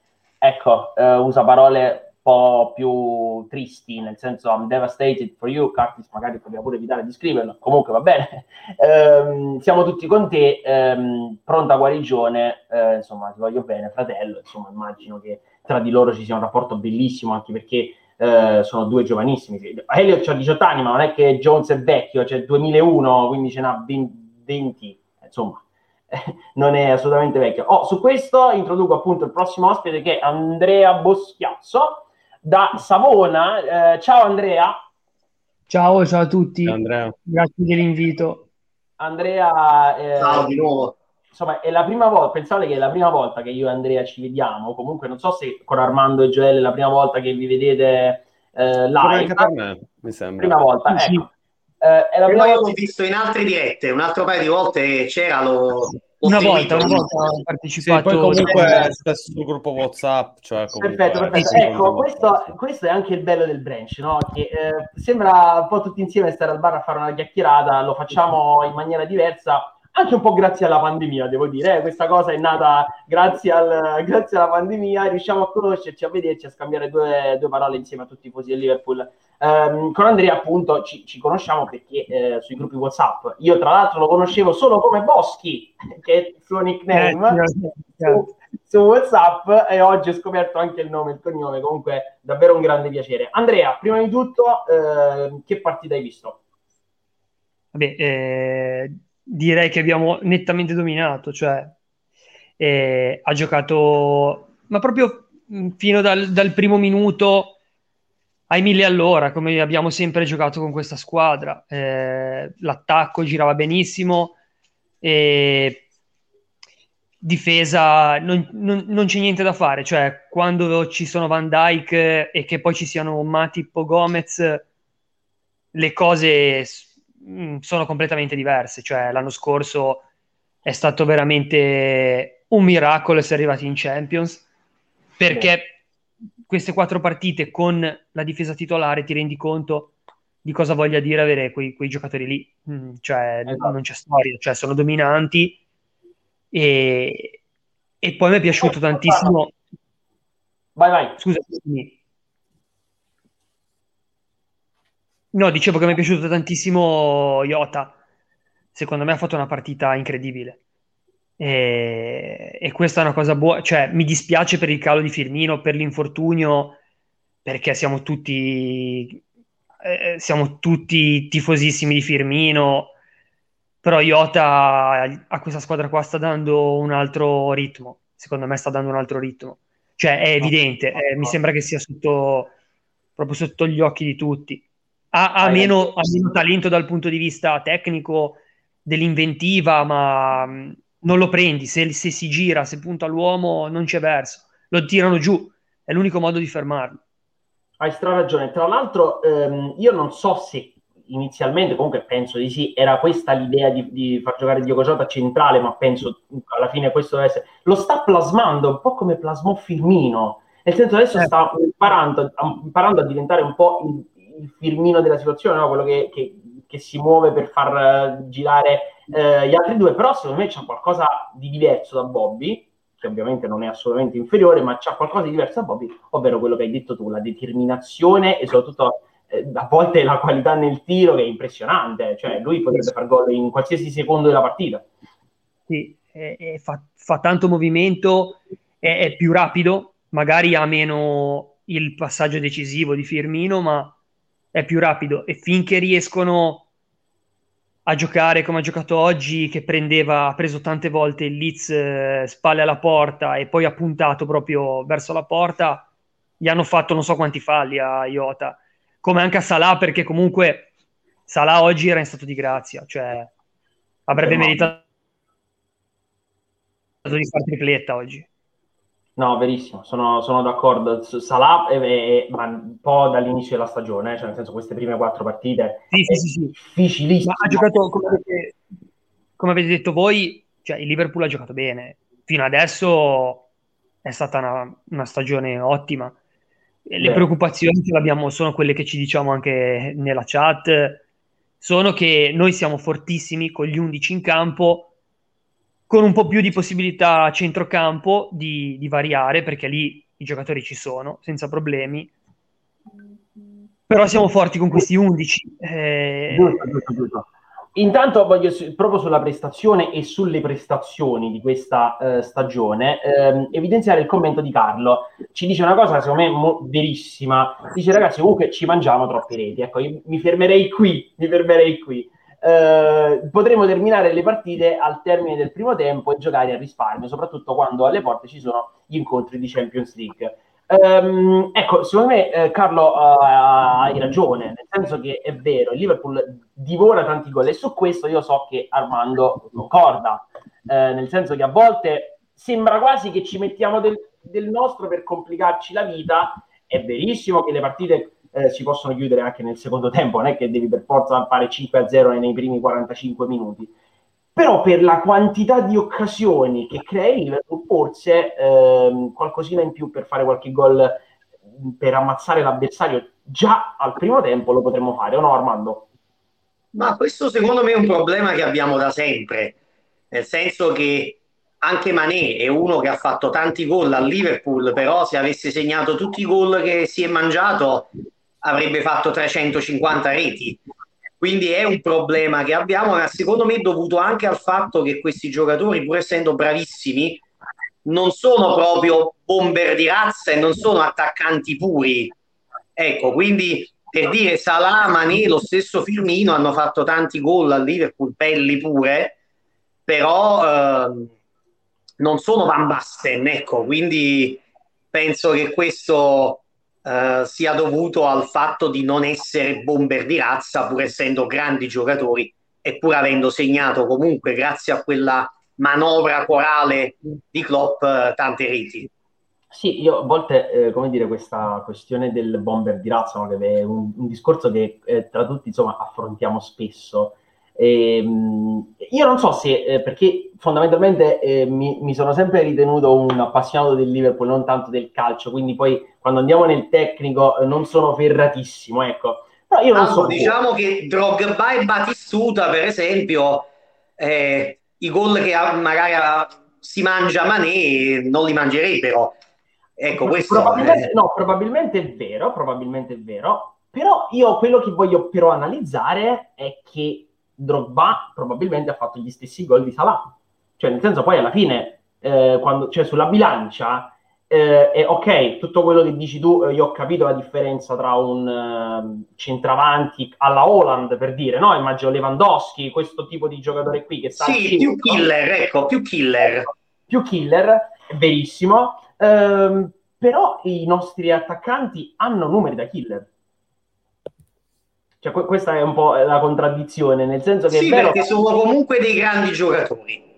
ecco, eh, usa parole po' più tristi, nel senso I'm devastated for you, Curtis magari poteva pure evitare di scriverlo, comunque va bene, ehm, siamo tutti con te, ehm, pronta guarigione, eh, insomma ti voglio bene fratello, insomma immagino che tra di loro ci sia un rapporto bellissimo anche perché eh, sono due giovanissimi, Elliot ha 18 anni ma non è che Jones è vecchio, cioè 2001, quindi ce n'ha 20, insomma non è assolutamente vecchio. Oh, su questo introduco appunto il prossimo ospite che è Andrea Boschiazzo, da Savona. Eh, ciao Andrea. Ciao, ciao a tutti. Ciao, Grazie dell'invito. Andrea, eh, ciao di nuovo. Insomma, è la prima volta, pensate che è la prima volta che io e Andrea ci vediamo. Comunque, non so se con Armando e Joel è la prima volta che vi vedete eh, live. Anche per me, mi sembra. Prima volta, sì, ecco. Sì. Eh, è la prima volta... l'ho visto in altre dirette, un altro paio di volte c'era, lo, una volta, una volta ho partecipato. Sì, poi comunque spesso sul gruppo WhatsApp. Cioè perfetto, perfetto. Ecco, questo, questo, è anche il bello del branch, no? Che eh, sembra un po' tutti insieme stare al bar a fare una chiacchierata, lo facciamo in maniera diversa, anche un po' grazie alla pandemia, devo dire. Eh? Questa cosa è nata grazie, al, grazie, alla pandemia, riusciamo a conoscerci, a vederci, a scambiare due, due parole insieme a tutti i tifosi del Liverpool. Um, con Andrea appunto ci, ci conosciamo perché eh, sui gruppi WhatsApp. Io tra l'altro lo conoscevo solo come Boschi, che è il suo nickname. Eh, su, su WhatsApp e oggi ho scoperto anche il nome e il cognome, comunque davvero un grande piacere. Andrea, prima di tutto, eh, che partita hai visto? Vabbè, eh, direi che abbiamo nettamente dominato, cioè eh, ha giocato, ma proprio fino dal, dal primo minuto ai mille all'ora, come abbiamo sempre giocato con questa squadra. Eh, l'attacco girava benissimo e difesa non, non, non, c'è niente da fare. Cioè, quando ci sono Van Dyke e che poi ci siano Matip Gomez, le cose mm, sono completamente diverse. Cioè, l'anno scorso è stato veramente un miracolo essere arrivati in Champions perché queste quattro partite con la difesa titolare ti rendi conto di cosa voglia dire avere quei, quei giocatori lì. Mm, cioè, esatto. non c'è storia, cioè, sono dominanti. E, e poi mi è piaciuto tantissimo. Vai, vai. Scusa, scusami. No, dicevo che mi è piaciuto tantissimo Iota. Secondo me ha fatto una partita incredibile. E, e, questa è una cosa buona, cioè mi dispiace per il calo di Firmino, per l'infortunio, perché siamo tutti, eh, siamo tutti tifosissimi di Firmino, però Iota a questa squadra qua sta dando un altro ritmo, secondo me sta dando un altro ritmo, cioè è evidente, eh, mi sembra che sia sotto, proprio sotto gli occhi di tutti. Ha, ha, meno, ha meno talento dal punto di vista tecnico, dell'inventiva, ma non lo prendi, se, se, si gira, se punta l'uomo non c'è verso, lo tirano giù, è l'unico modo di fermarlo. Hai stra ragione, tra l'altro ehm, io non so se inizialmente, comunque penso di sì, era questa l'idea di, di far giocare Diogo Jota centrale, ma penso alla fine questo deve essere... Lo sta plasmando un po' come plasmò Firmino, nel senso adesso eh. sta imparando, imparando, a diventare un po' il, il Firmino della situazione, no? quello che, che, che, si muove per far uh, girare eh, gli altri due, però secondo me c'è qualcosa di diverso da Bobby, che ovviamente non è assolutamente inferiore, ma c'è qualcosa di diverso da Bobby, ovvero quello che hai detto tu, la determinazione e soprattutto eh, a volte la qualità nel tiro che è impressionante, cioè lui potrebbe far gol in qualsiasi secondo della partita. Sì, è, è, fa, fa, tanto movimento, è, è più rapido, magari ha meno il passaggio decisivo di Firmino, ma è più rapido e finché riescono a giocare come ha giocato oggi, che prendeva, ha preso tante volte il Leeds eh, spalle alla porta e poi ha puntato proprio verso la porta, gli hanno fatto non so quanti falli a Iota, come anche a Salah, perché comunque Salah oggi era in stato di grazia, cioè avrebbe meritato di fare tripletta oggi. No, verissimo, sono, sono d'accordo. Salah è, è, ma un po' dall'inizio della stagione, cioè nel senso queste prime quattro partite sì, sì, sì. Ma ha giocato, come avete, come avete, detto voi, cioè il Liverpool ha giocato bene. Fino adesso è stata una, una stagione ottima. Le Beh. preoccupazioni che abbiamo sono quelle che ci diciamo anche nella chat, sono che noi siamo fortissimi con gli 11 in campo, con un po' più di possibilità a centrocampo di, di variare, perché lì i giocatori ci sono, senza problemi. Però siamo forti con questi 11. Eh... Giusto, giusto, giusto. Intanto voglio proprio sulla prestazione e sulle prestazioni di questa eh, stagione ehm, evidenziare il commento di Carlo. Ci dice una cosa secondo me mo- verissima. Dice ragazzi comunque ci mangiamo troppe reti. Ecco, io mi fermerei qui, mi fermerei qui eh, potremo terminare le partite al termine del primo tempo e giocare a risparmio, soprattutto quando alle porte ci sono gli incontri di Champions League. Um, ecco, secondo me eh, Carlo uh, hai ragione, nel senso che è vero, il Liverpool divora tanti gol e su questo io so che Armando concorda, eh, nel senso che a volte sembra quasi che ci mettiamo del, del nostro per complicarci la vita, è verissimo che le partite eh, si possono chiudere anche nel secondo tempo, non è che devi per forza fare 5-0 nei primi 45 minuti. Però per la quantità di occasioni che Liverpool, forse ehm, qualcosina in più per fare qualche gol per ammazzare l'avversario già al primo tempo lo potremmo fare, o no Armando? Ma questo secondo me è un problema che abbiamo da sempre, nel senso che anche Mané è uno che ha fatto tanti gol al Liverpool, però se avesse segnato tutti i gol che si è mangiato avrebbe fatto 350 reti. Quindi è un problema che abbiamo, ma secondo me è dovuto anche al fatto che questi giocatori, pur essendo bravissimi, non sono proprio bomber di razza e non sono attaccanti puri. Ecco, quindi per dire Salah, Mané, lo stesso Firmino hanno fatto tanti gol al Liverpool, belli pure, però eh, non sono Van Basten, ecco, quindi penso che questo eh, sia dovuto al fatto di non essere bomber di razza, pur essendo grandi giocatori e pur avendo segnato comunque, grazie a quella manovra corale di Klopp, eh, tante reti. Sì, io a volte, eh, come dire, questa questione del bomber di razza, no, che è un, un discorso che eh, tra tutti insomma affrontiamo spesso. Ehm, io non so se, eh, perché fondamentalmente eh, mi, mi, sono sempre ritenuto un appassionato del Liverpool, non tanto del calcio, quindi poi quando andiamo nel tecnico eh, non sono ferratissimo, ecco. Però io non allora, so diciamo che Drogba e Batistuta, per esempio, eh, i gol che magari si mangia Mané non li mangerebbero Ecco, questo probabilmente, è... no, probabilmente è vero, probabilmente è vero, però io quello che voglio però analizzare è che Drogba probabilmente ha fatto gli stessi gol di Salah. Cioè, nel senso, poi alla fine, eh, quando, cioè sulla bilancia, eh, è ok, tutto quello che dici tu, eh, io ho capito la differenza tra un uh, centravanti alla Holland, per dire, no? Immagino Lewandowski, questo tipo di giocatore qui che sta... Sì, più killer, ecco, più killer. Più killer, verissimo. Ehm, però i nostri attaccanti hanno numeri da killer. Cioè, questa è un po' la contraddizione, nel senso che... Sì, vero... perché sono comunque dei grandi giocatori.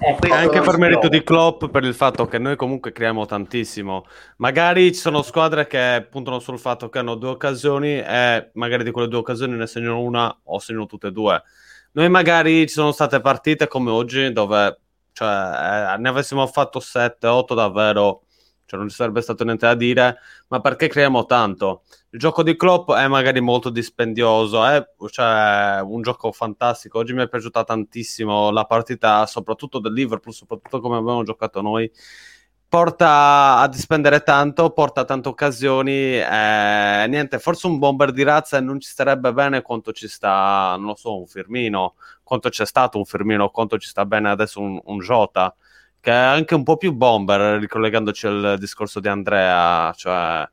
Eh, anche per merito di Klopp, per il fatto che noi comunque creiamo tantissimo. Magari ci sono squadre che puntano sul fatto che hanno due occasioni e magari di quelle due occasioni ne segnano una o segnano tutte e due. Noi magari ci sono state partite come oggi dove cioè, eh, ne avessimo fatto 7-8 davvero, cioè non ci sarebbe stato niente da dire, ma perché creiamo tanto? Il gioco di Klopp è magari molto dispendioso, è cioè, un gioco fantastico. Oggi mi è piaciuta tantissimo la partita, soprattutto del Liverpool, soprattutto come abbiamo giocato noi porta a dispendere tanto, porta tante occasioni. Eh, niente, forse un bomber di razza non ci starebbe bene quanto ci sta, non lo so, un Firmino, quanto c'è stato un Firmino, quanto ci sta bene adesso un, un Jota, che è anche un po' più bomber, ricollegandoci al discorso di Andrea, cioè,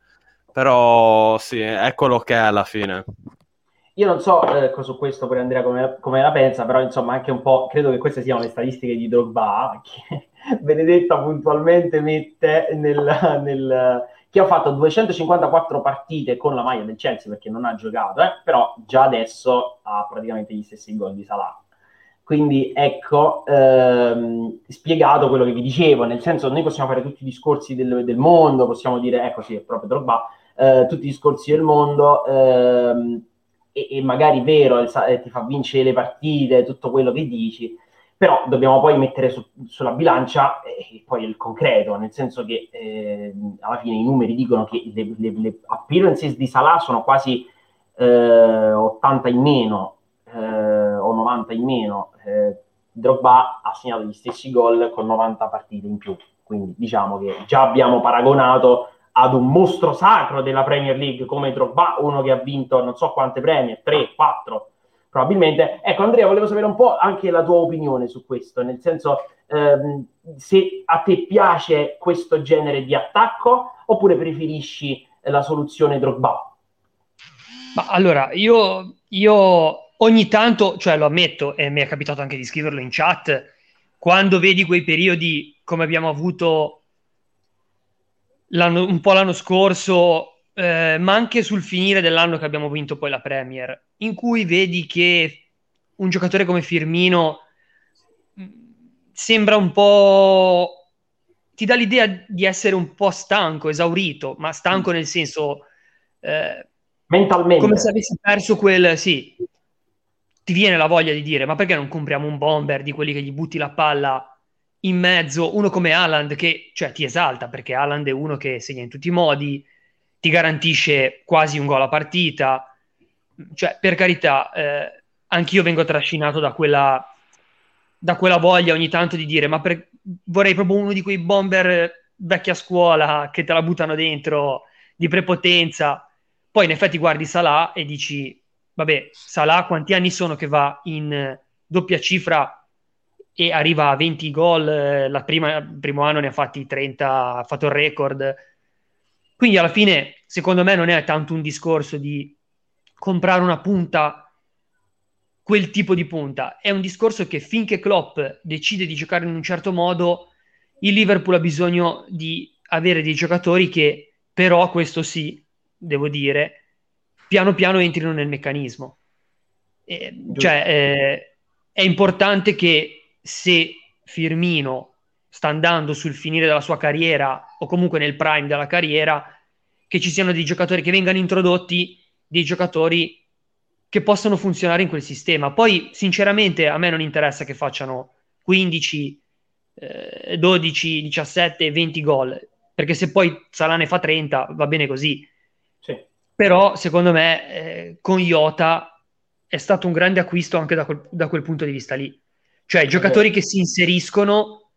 però sì, è quello che è alla fine. Io non so eh, su questo poi Andrea come, come, la pensa, però insomma anche un po', credo che queste siano le statistiche di Drogba, che Benedetta puntualmente mette nel, nel, che ha fatto 254 partite con la maglia del Chelsea perché non ha giocato, eh? però già adesso ha praticamente gli stessi gol di Salah. Quindi ecco, ehm, spiegato quello che vi dicevo, nel senso noi possiamo fare tutti i discorsi del, del mondo, possiamo dire, ecco sì, è proprio Drogba, eh, tutti i discorsi del mondo, ehm, e, e, magari vero, il, eh, ti fa vincere le partite, tutto quello che dici, però dobbiamo poi mettere su, sulla bilancia eh, poi il concreto, nel senso che eh, alla fine i numeri dicono che le, le, le appearances di Salah sono quasi eh, 80 in meno eh, 90 in meno, eh, Drogba ha segnato gli stessi gol con 90 partite in più, quindi diciamo che già abbiamo paragonato ad un mostro sacro della Premier League come Drogba, uno che ha vinto non so quante Premier, 3, 4, probabilmente. Ecco, Andrea, volevo sapere un po' anche la tua opinione su questo, nel senso ehm, se a te piace questo genere di attacco oppure preferisci la soluzione Drogba? Ma allora, io, io ogni tanto, cioè lo ammetto, e mi è capitato anche di scriverlo in chat, quando vedi quei periodi come abbiamo avuto un po' l'anno scorso eh, ma anche sul finire dell'anno che abbiamo vinto poi la Premier, in cui vedi che un giocatore come Firmino mm, sembra un po'... ti dà l'idea di essere un po' stanco, esaurito, ma stanco nel senso... Eh, Mentalmente. Come se avessi perso quel... sì, ti viene la voglia di dire, ma perché non compriamo un bomber di quelli che gli butti la palla in mezzo, uno come Haaland che cioè, ti esalta, perché Haaland è uno che segna in tutti i modi, ti garantisce quasi un gol a partita. Cioè, per carità, eh, anch'io vengo trascinato da quella, da quella voglia ogni tanto di dire, ma per, vorrei proprio uno di quei bomber vecchia scuola che te la buttano dentro di prepotenza. Poi in effetti guardi Salah e dici, vabbè, Salah quanti anni sono che va in doppia cifra e arriva a 20 gol, eh, il primo anno ne ha fatti 30, ha fatto il record quindi alla fine, secondo me, non è tanto un discorso di comprare una punta quel tipo di punta. È un discorso che finché Klopp decide di giocare in un certo modo, il Liverpool ha bisogno di avere dei giocatori che però, questo sì, devo dire, piano piano entrino nel meccanismo. Eh, cioè, eh, è importante che se Firmino sta andando sul finire della sua carriera o comunque nel prime della carriera, che ci siano dei giocatori che vengano introdotti, dei giocatori che possano funzionare in quel sistema. Poi, sinceramente, a me non interessa che facciano 15, eh, 12, 17, 20 gol, perché se poi Salah ne fa 30 va bene così. Però, secondo me, eh, con Iota è stato un grande acquisto anche da quel, da quel punto di vista lì. Cioè, giocatori che si inseriscono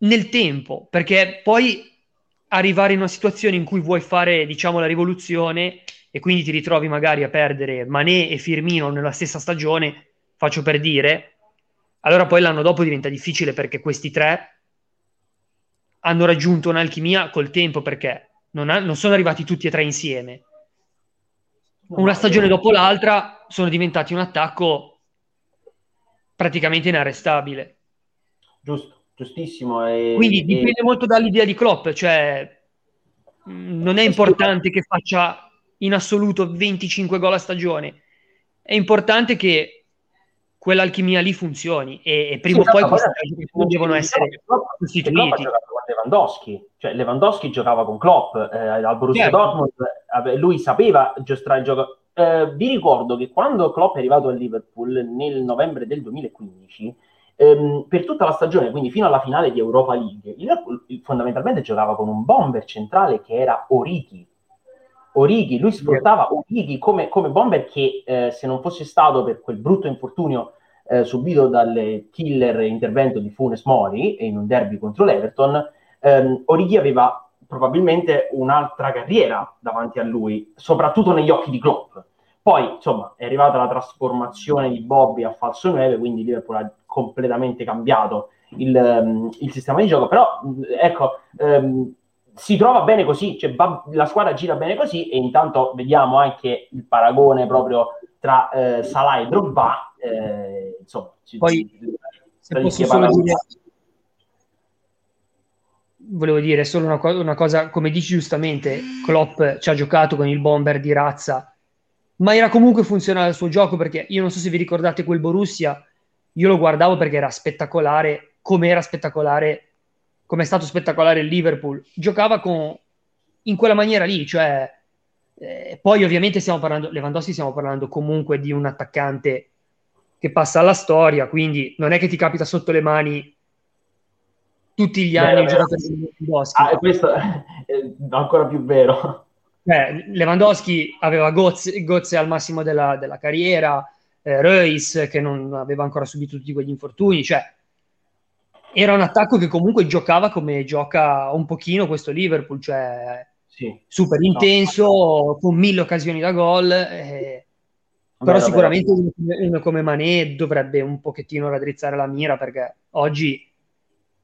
nel tempo, perché poi arrivare in una situazione in cui vuoi fare, diciamo, la rivoluzione e quindi ti ritrovi magari a perdere Mané e Firmino nella stessa stagione, faccio per dire, allora poi l'anno dopo diventa difficile perché questi tre hanno raggiunto un'alchimia col tempo perché non, ha, non sono arrivati tutti e tre insieme. Una stagione dopo l'altra sono diventati un attacco praticamente inarrestabile. Giusto, giustissimo. E, Quindi dipende e... molto dall'idea di Klopp, cioè non è importante che faccia in assoluto 25 gol a stagione. È importante che quell'alchimia lì funzioni e, e prima o poi questi giocatori devono essere sostituiti. Lewandowski, cioè Lewandowski giocava con Klopp eh, al Borussia certo. Dortmund, eh, lui sapeva giostrare il gioco. Eh, vi ricordo che quando Klopp è arrivato al Liverpool nel novembre del 2015, ehm, per tutta la stagione, quindi fino alla finale di Europa League, il Liverpool fondamentalmente giocava con un bomber centrale che era Origi, Orighi, lui sfruttava Orighi come, come bomber che eh, se non fosse stato per quel brutto infortunio eh, subito dal killer intervento di Funes Mori in un derby contro l'Everton, ehm, Orighi aveva probabilmente un'altra carriera davanti a lui, soprattutto negli occhi di Klopp. Poi, insomma, è arrivata la trasformazione di Bobby a falso 9, quindi Liverpool ha completamente cambiato il, um, il sistema di gioco, però ecco, um, si trova bene così, cioè va, la squadra gira bene così e intanto vediamo anche il paragone proprio tra eh, Salah e Drogba, eh, insomma, poi se posso solo dire volevo dire solo una, co- una, cosa, come dici giustamente, Klopp ci ha giocato con il bomber di razza, ma era comunque funzionale il suo gioco perché io non so se vi ricordate quel Borussia, io lo guardavo perché era spettacolare, come era spettacolare come è stato spettacolare il Liverpool, giocava con, in quella maniera lì, cioè eh, poi ovviamente stiamo parlando, Lewandowski stiamo parlando comunque di un attaccante che passa alla storia, quindi non è che ti capita sotto le mani tutti gli anni un giocatore di Lewandowski. Ah, questo è ancora più vero. Eh, Lewandowski aveva Gozze, Gozze al massimo della, della carriera, eh, Reus che non aveva ancora subito tutti quegli infortuni, cioè era un attacco che comunque giocava come gioca un pochino questo Liverpool, cioè sì. super intenso, no. con mille occasioni da gol. Eh, però sicuramente uno, uno come Mané dovrebbe un pochettino raddrizzare la mira perché oggi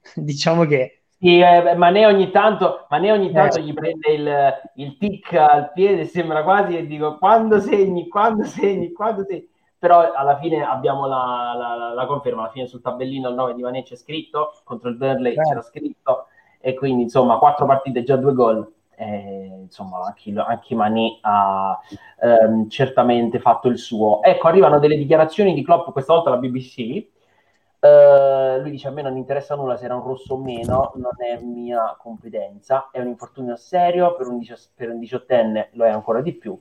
diciamo che sì, eh, Mané ogni tanto, Mané ogni tanto eh. gli prende il, il tic al piede, sembra quasi e dico quando segni, quando segni, quando segni però alla fine abbiamo la, la, la, conferma, alla fine sul tabellino il 9 di Vané c'è scritto, contro il Burnley eh. c'era scritto, e quindi insomma quattro partite già due gol, eh, insomma anche, anche Mané ha ehm, certamente fatto il suo. Ecco, arrivano delle dichiarazioni di Klopp, questa volta la BBC, Uh, lui dice a me non interessa nulla se era un rosso o meno, non è mia competenza, è un infortunio serio, per un, dici- per un diciottenne lo è ancora di più,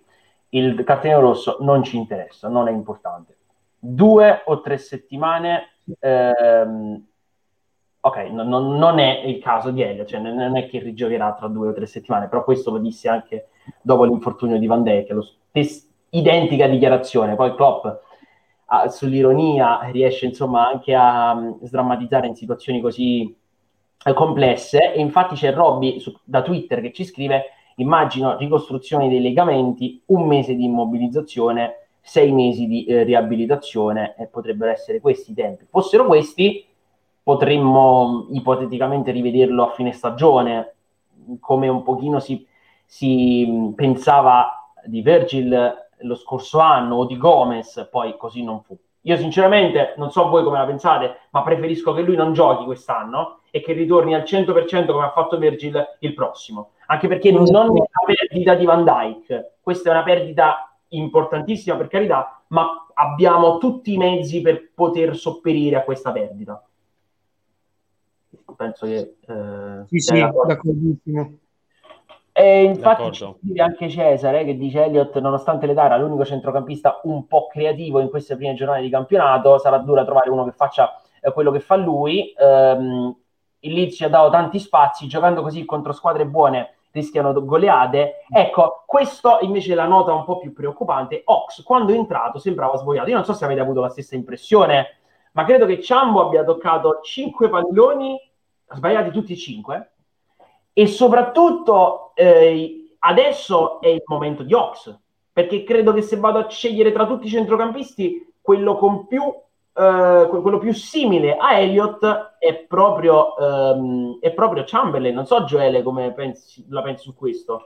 il cartellino rosso non ci interessa, non è importante. Due o tre settimane, ehm, ok, no, no, non è il caso di Elio, cioè non è che rigiocherà tra due o tre settimane, però questo lo disse anche dopo l'infortunio di Van Dijk, lo stes- identica dichiarazione, poi Klopp ah, sull'ironia riesce insomma anche a um, sdrammatizzare in situazioni così eh, complesse e infatti c'è Robby da Twitter che ci scrive immagino ricostruzione dei legamenti, un mese di immobilizzazione, sei mesi di eh, riabilitazione e potrebbero essere questi i tempi. Fossero questi, potremmo ipoteticamente rivederlo a fine stagione, come un pochino si, si pensava di Virgil lo scorso anno o di Gomez, poi così non fu. Io sinceramente, non so voi come la pensate, ma preferisco che lui non giochi quest'anno e che ritorni al 100% come ha fatto Virgil il prossimo. Anche perché non è una perdita di Van Dyke, questa è una perdita importantissima per carità, ma abbiamo tutti i mezzi per poter sopperire a questa perdita. Penso che... Eh, sì, sì, d'accordissimo. E infatti c'è anche Cesare che dice Elliott, nonostante l'età, era l'unico centrocampista un po' creativo in queste prime giornate di campionato. Sarà dura trovare uno che faccia eh, quello che fa lui. Um, il Leeds ci ha dato tanti spazi, giocando così contro squadre buone rischiano goleade. Ecco, questo invece è la nota un po' più preoccupante. Ox, quando è entrato, sembrava svogliato. Io non so se avete avuto la stessa impressione, ma credo che Ciambo abbia toccato 5 palloni, sbagliati tutti e 5, e soprattutto eh, adesso è il momento di Ox, perché credo che se vado a scegliere tra tutti i centrocampisti, quello con più Uh, quello più simile a Elliott è proprio, um, è proprio Chamberlain. Non so, Joele, come pensi, la pensi su questo?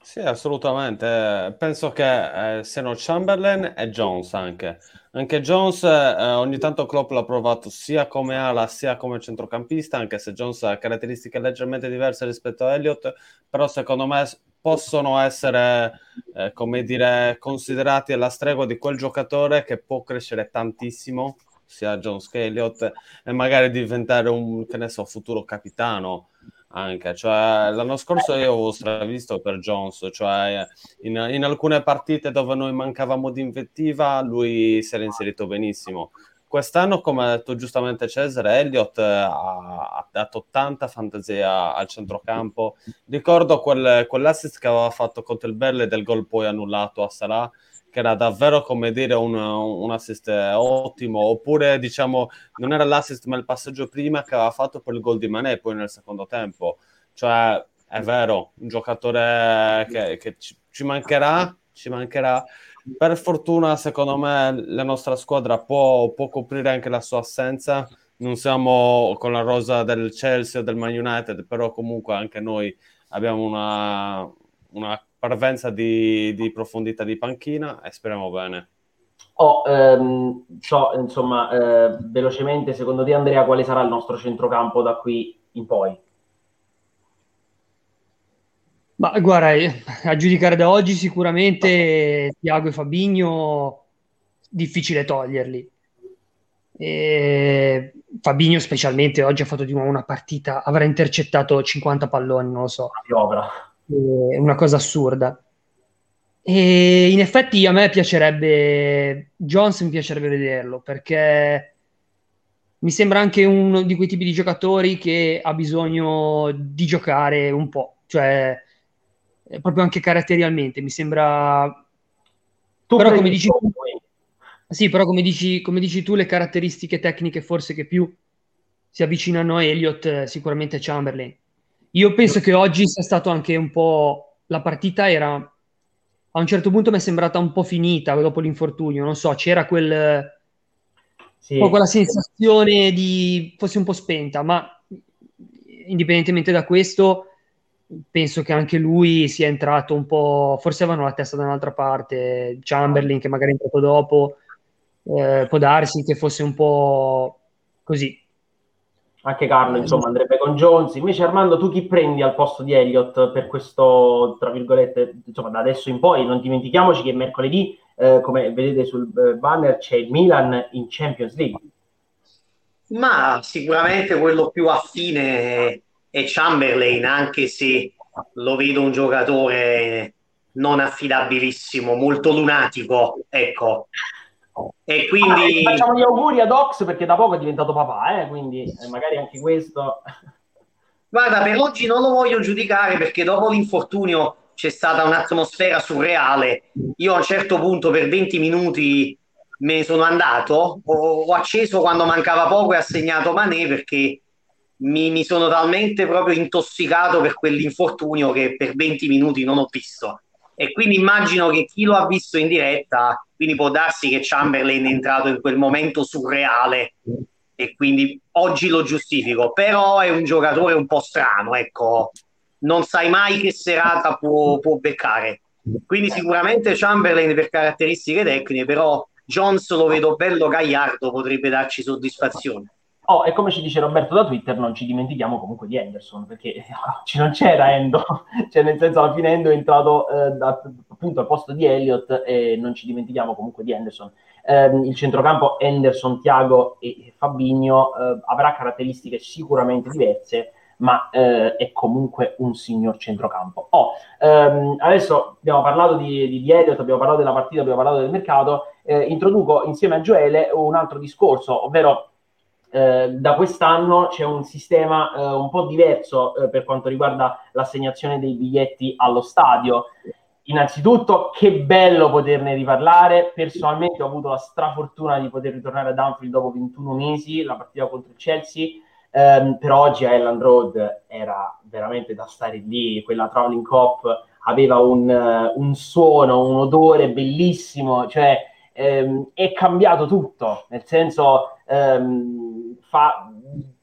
Sì, assolutamente. Penso che eh, siano Chamberlain e Jones anche. Anche Jones eh, ogni tanto Klopp l'ha provato sia come ala sia come centrocampista, anche se Jones ha caratteristiche leggermente diverse rispetto a Elliott, però secondo me possono essere, eh, come dire, considerati alla stregua di quel giocatore che può crescere tantissimo, sia Jones che Elliott, e magari diventare un, che ne so, futuro capitano anche. Cioè, l'anno scorso io avevo stravisto per Jones, cioè in, in, alcune partite dove noi mancavamo di invettiva, lui si era inserito benissimo. Quest'anno, come ha detto giustamente Cesare, Elliott ha, ha dato tanta fantasia al centrocampo. Ricordo quel, quell'assist che aveva fatto contro il Belle del gol poi annullato a Salah, che era davvero come dire un, un assist ottimo, oppure diciamo non era l'assist ma il passaggio prima che aveva fatto per il gol di Mané poi nel secondo tempo. Cioè, è vero, un giocatore che, che ci, ci mancherà, ci mancherà. Per fortuna, secondo me, la nostra squadra può, può coprire anche la sua assenza. Non siamo con la rosa del Chelsea o del Man United, però comunque anche noi abbiamo una, una parvenza di, di, profondità di panchina e speriamo bene. Oh, ehm, so, insomma, eh, velocemente, secondo te Andrea, quale sarà il nostro centrocampo da qui in poi? Ma guarda, eh, a giudicare da oggi sicuramente Tiago e Fabigno difficile toglierli. E Fabigno specialmente oggi ha fatto di nuovo una partita, avrà intercettato 50 palloni, non lo so. È una cosa assurda. E in effetti a me piacerebbe, Jones mi piacerebbe vederlo perché mi sembra anche uno di quei tipi di giocatori che ha bisogno di giocare un po', cioè proprio anche caratterialmente mi sembra... Tu però come dici tu, sì, però come dici, come dici tu, le caratteristiche tecniche forse che più si avvicinano a Elliott sicuramente Chamberlain io penso che oggi sia stato anche un po'. La partita era. A un certo punto mi è sembrata un po' finita dopo l'infortunio. Non so, c'era quel. Sì. quella sensazione di fosse un po' spenta, ma indipendentemente da questo, penso che anche lui sia entrato un po'. Forse avevano la testa da un'altra parte. Chamberlain, che magari è entrato dopo, eh, può darsi che fosse un po' così anche Carlo insomma andrebbe con Jones invece Armando tu chi prendi al posto di Elliott per questo tra virgolette insomma da adesso in poi non dimentichiamoci che mercoledì eh, come vedete sul eh, banner c'è il Milan in Champions League ma sicuramente quello più affine è Chamberlain anche se lo vedo un giocatore non affidabilissimo molto lunatico ecco e quindi... Ah, facciamo gli auguri ad Ox perché da poco è diventato papà, eh? quindi eh, magari anche questo... Guarda, per oggi non lo voglio giudicare perché dopo l'infortunio c'è stata un'atmosfera surreale. Io a un certo punto per 20 minuti me ne sono andato, ho, ho acceso quando mancava poco e ha segnato Manè perché mi, mi sono talmente proprio intossicato per quell'infortunio che per 20 minuti non ho visto e quindi immagino che chi lo ha visto in diretta, quindi può darsi che Chamberlain è entrato in quel momento surreale e quindi oggi lo giustifico, però è un giocatore un po' strano, ecco, non sai mai che serata può, può beccare. Quindi sicuramente Chamberlain per caratteristiche tecniche, però Jones lo vedo bello gagliardo, potrebbe darci soddisfazione. Oh, e come ci dice Roberto da Twitter, non ci dimentichiamo comunque di Henderson, perché non c'era Endo, cioè nel senso alla fine Endo è entrato eh, da, appunto al posto di Elliott e non ci dimentichiamo comunque di Henderson. Eh, il centrocampo Henderson, Tiago e Fabigno eh, avrà caratteristiche sicuramente diverse, ma eh, è comunque un signor centrocampo. Oh, ehm, adesso abbiamo parlato di, di, di Elliott, abbiamo parlato della partita, abbiamo parlato del mercato, eh, introduco insieme a Gioele un altro discorso, ovvero eh, da quest'anno c'è un sistema eh, un po' diverso eh, per quanto riguarda l'assegnazione dei biglietti allo stadio. Innanzitutto, che bello poterne riparlare. Personalmente ho avuto la strafortuna di poter ritornare ad Anfield dopo 21 mesi, la partita contro il Chelsea. Um, però oggi a Elland Road era veramente da stare lì, quella Traveling Cop aveva un, uh, un suono, un odore bellissimo, cioè um, è cambiato tutto, nel senso um, fa,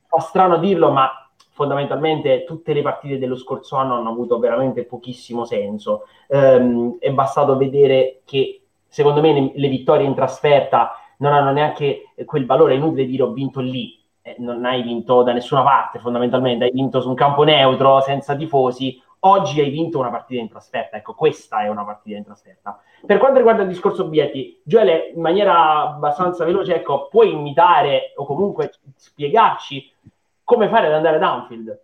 fa strano dirlo, ma fondamentalmente tutte le partite dello scorso anno hanno avuto veramente pochissimo senso. Um, è bastato vedere che secondo me le, vittorie in trasferta non hanno neanche quel valore, è inutile dire ho vinto lì, eh, non hai vinto da nessuna parte fondamentalmente, hai vinto su un campo neutro, senza tifosi, oggi hai vinto una partita in trasferta, ecco questa è una partita in trasferta. Per quanto riguarda il discorso biglietti, Gioele, in maniera abbastanza veloce, ecco, puoi imitare o comunque spiegarci come fare ad andare ad Anfield?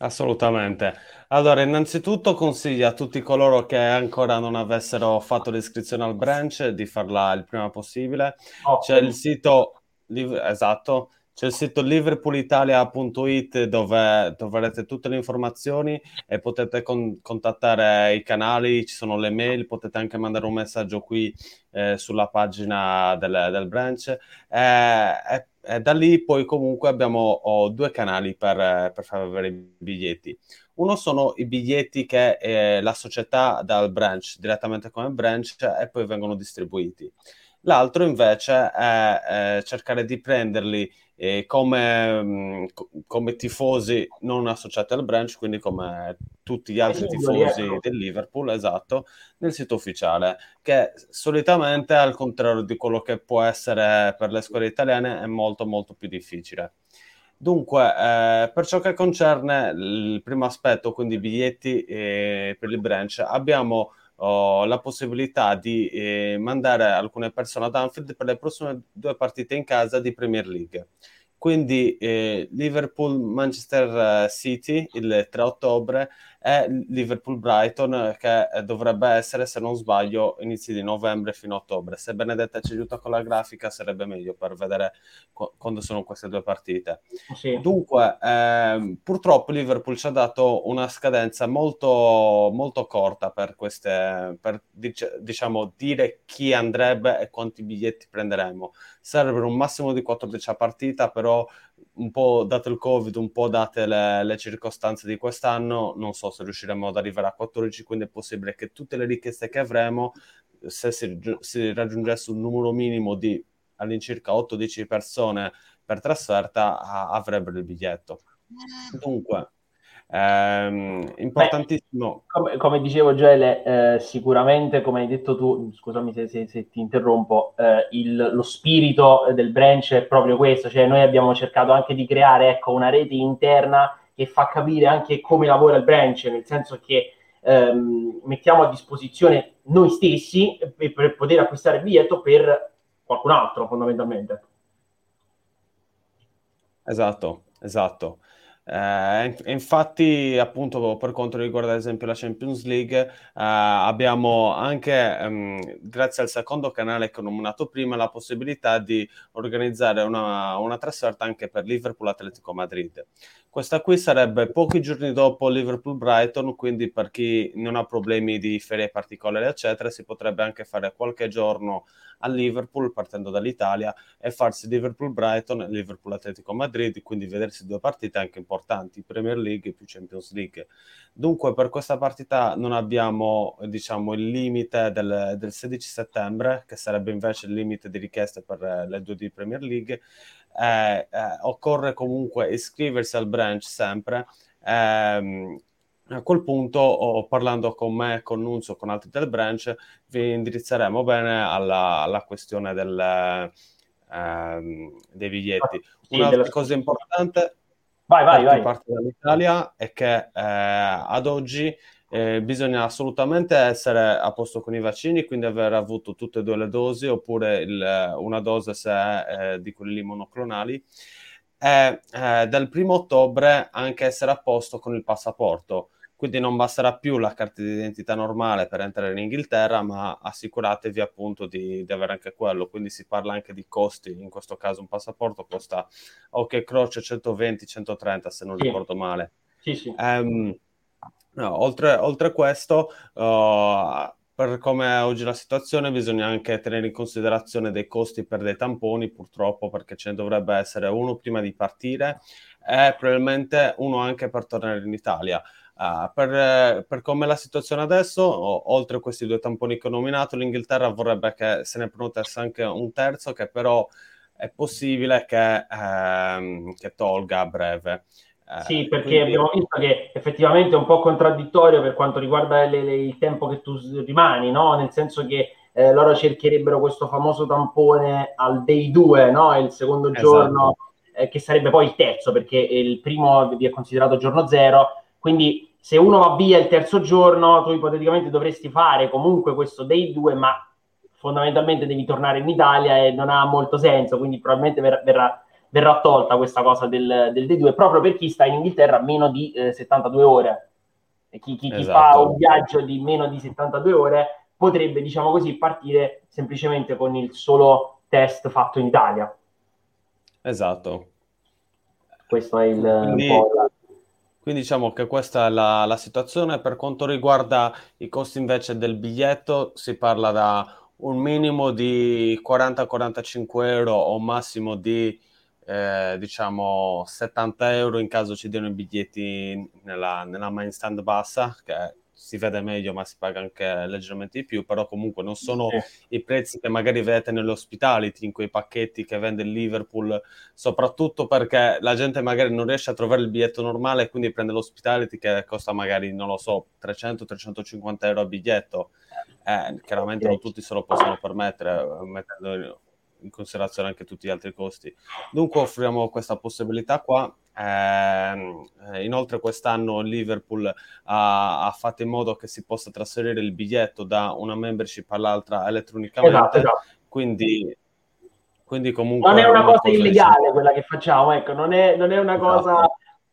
Assolutamente. Allora, innanzitutto consiglio a tutti coloro che ancora non avessero fatto l'iscrizione al branch di farla il prima possibile. Oh, C'è il sito, esatto, c'è il sito liverpoolitalia.it dove troverete tutte le informazioni e potete con- contattare i canali, ci sono le mail, potete anche mandare un messaggio qui eh, sulla pagina del, del branch. Eh, e, e, da lì poi comunque abbiamo due canali per, per far avere i biglietti. Uno sono i biglietti che eh, la società dà al branch, direttamente come branch, e poi vengono distribuiti. L'altro invece è cercare di prenderli e come, mm, come, tifosi non associati al branch, quindi come tutti gli altri tifosi ecco. del Liverpool, esatto, nel sito ufficiale, che solitamente, al contrario di quello che può essere per le scuole italiane, è molto molto più difficile. Dunque, eh, per ciò che concerne il primo aspetto, quindi i biglietti eh, per il branch, abbiamo oh, la possibilità di eh, mandare alcune persone ad Anfield per le prossime due partite in casa di Premier League. Quindi eh, Liverpool-Manchester eh, City il 3 ottobre e Liverpool-Brighton che dovrebbe essere, se non sbaglio, inizi di novembre fino a ottobre. Se Benedetta ci aiuta con la grafica sarebbe meglio per vedere qu- quando sono queste due partite. Sì. Dunque, eh, purtroppo Liverpool ci ha dato una scadenza molto, molto corta per queste, per dic- diciamo, dire chi andrebbe e quanti biglietti prenderemo. Serve un massimo di 14 a partita, però un po' dato il Covid, un po' date le, le, circostanze di quest'anno, non so se riusciremo ad arrivare a 14, quindi è possibile che tutte le richieste che avremo, se si, si raggiungesse un numero minimo di all'incirca 8-10 persone per trasferta, a, avrebbero il biglietto. Dunque, ehm, importantissimo. Beh, come, come, dicevo Gele, eh, sicuramente, come hai detto tu, scusami se, se, se ti interrompo, eh, il, lo spirito del branch è proprio questo, cioè noi abbiamo cercato anche di creare ecco, una rete interna che fa capire anche come lavora il branch, nel senso che ehm, mettiamo a disposizione noi stessi per, per poter acquistare il biglietto per qualcun altro fondamentalmente. Esatto, esatto. Eh, infatti, appunto, per quanto riguarda ad esempio la Champions League, eh, abbiamo anche, ehm, grazie al secondo canale che ho nominato prima, la possibilità di organizzare una, una trasferta anche per Liverpool Atletico Madrid. Questa qui sarebbe pochi giorni dopo Liverpool-Brighton, quindi per chi non ha problemi di ferie particolari, eccetera, si potrebbe anche fare qualche giorno a Liverpool partendo dall'Italia e farsi Liverpool-Brighton e Liverpool-Atletico Madrid, quindi vedersi due partite anche importanti, Premier League più Champions League. Dunque per questa partita non abbiamo diciamo, il limite del, del 16 settembre, che sarebbe invece il limite di richieste per le due di Premier League, eh, eh, occorre comunque iscriversi al branch sempre. Ehm, a quel punto, oh, parlando con me, con Nunzio, con altri del branch, vi indirizzeremo bene alla, alla questione del, ehm, dei biglietti. Sì, Un'altra della... cosa importante vai, vai, vai. parte dall'Italia è che eh, ad oggi eh, bisogna assolutamente essere a posto con i vaccini, quindi aver avuto tutte e due le dosi oppure il, una dose se è eh, di quelli monoclonali e eh, dal primo ottobre anche essere a posto con il passaporto. Quindi non basterà più la carta d'identità normale per entrare in Inghilterra, ma assicuratevi appunto di, di avere anche quello. Quindi si parla anche di costi, in questo caso un passaporto costa, ok, croce 120-130 se non sì. ricordo male. Sì, sì. Um, no, oltre, oltre questo, uh, per come è oggi la situazione, bisogna anche tenere in considerazione dei costi per dei tamponi, purtroppo, perché ce ne dovrebbe essere uno prima di partire e probabilmente uno anche per tornare in Italia. Uh, per, per come è la situazione adesso, o, oltre a questi due tamponi che ho nominato, l'Inghilterra vorrebbe che se ne prenotesse anche un terzo, che però è possibile che, ehm, che tolga a breve. Eh, sì, perché quindi... abbiamo visto che effettivamente è un po' contraddittorio per quanto riguarda le, le, il tempo che tu rimani, no? Nel senso che eh, loro cercherebbero questo famoso tampone al day 2, no? Il secondo esatto. giorno, eh, che sarebbe poi il terzo, perché il primo vi è considerato giorno zero. Quindi se uno va via il terzo giorno, tu ipoteticamente dovresti fare comunque questo day 2, ma fondamentalmente devi tornare in Italia e non ha molto senso, quindi probabilmente verrà, verrà verrà tolta questa cosa del, del D2 proprio per chi sta in Inghilterra meno di eh, 72 ore. E chi, chi, chi esatto. fa un viaggio di meno di 72 ore potrebbe, diciamo così, partire semplicemente con il solo test fatto in Italia. Esatto. Questo è il quindi. Quindi diciamo che questa è la, la situazione. Per quanto riguarda i costi invece del biglietto, si parla da un minimo di 40-45 euro o un massimo di eh, diciamo 70 euro in caso ci diano i biglietti nella, nella main stand bassa, che si vede meglio ma si paga anche leggermente di più, però comunque non sono sì. i prezzi che magari vedete nell'hospitality, in quei pacchetti che vende il Liverpool, soprattutto perché la gente magari non riesce a trovare il biglietto normale e quindi prende l'hospitality che costa magari, non lo so, 300-350 euro a biglietto. Eh, chiaramente non tutti se lo possono permettere, mettendo in considerazione anche tutti gli altri costi. Dunque offriamo questa possibilità qua. Eh, inoltre quest'anno Liverpool ha, ha, fatto in modo che si possa trasferire il biglietto da una membership all'altra elettronicamente, esatto, esatto. Quindi, quindi comunque... Non è una, cosa, cosa illegale quella che facciamo, ecco, non è, non è una esatto. cosa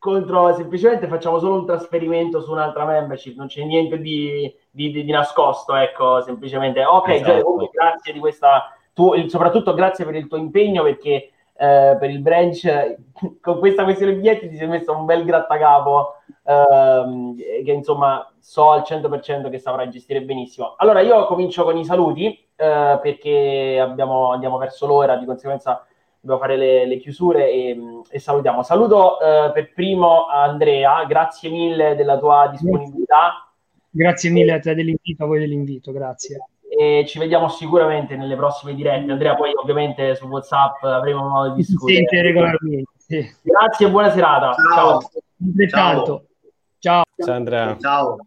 contro, semplicemente facciamo solo un trasferimento su un'altra membership, non c'è niente di, di, di, di nascosto, ecco, semplicemente, ok, esatto. grazie di questa tu, soprattutto grazie per il tuo impegno perché eh, per il branch con questa questione biglietti ti sei messo un bel grattacapo ehm, che insomma so al 100% che saprai gestire benissimo. Allora io comincio con i saluti eh, perché abbiamo, andiamo verso l'ora, di conseguenza dobbiamo fare le, le chiusure e, e, salutiamo. Saluto eh, per primo Andrea, grazie mille della tua disponibilità. Grazie mille a te dell'invito, a voi dell'invito, grazie e ci vediamo sicuramente nelle prossime dirette. Andrea, poi ovviamente su WhatsApp avremo modo di discutere. Regolarmente. Sì. Grazie e buona serata. Ciao. Ciao. Ciao. Ciao Andrea. Ciao.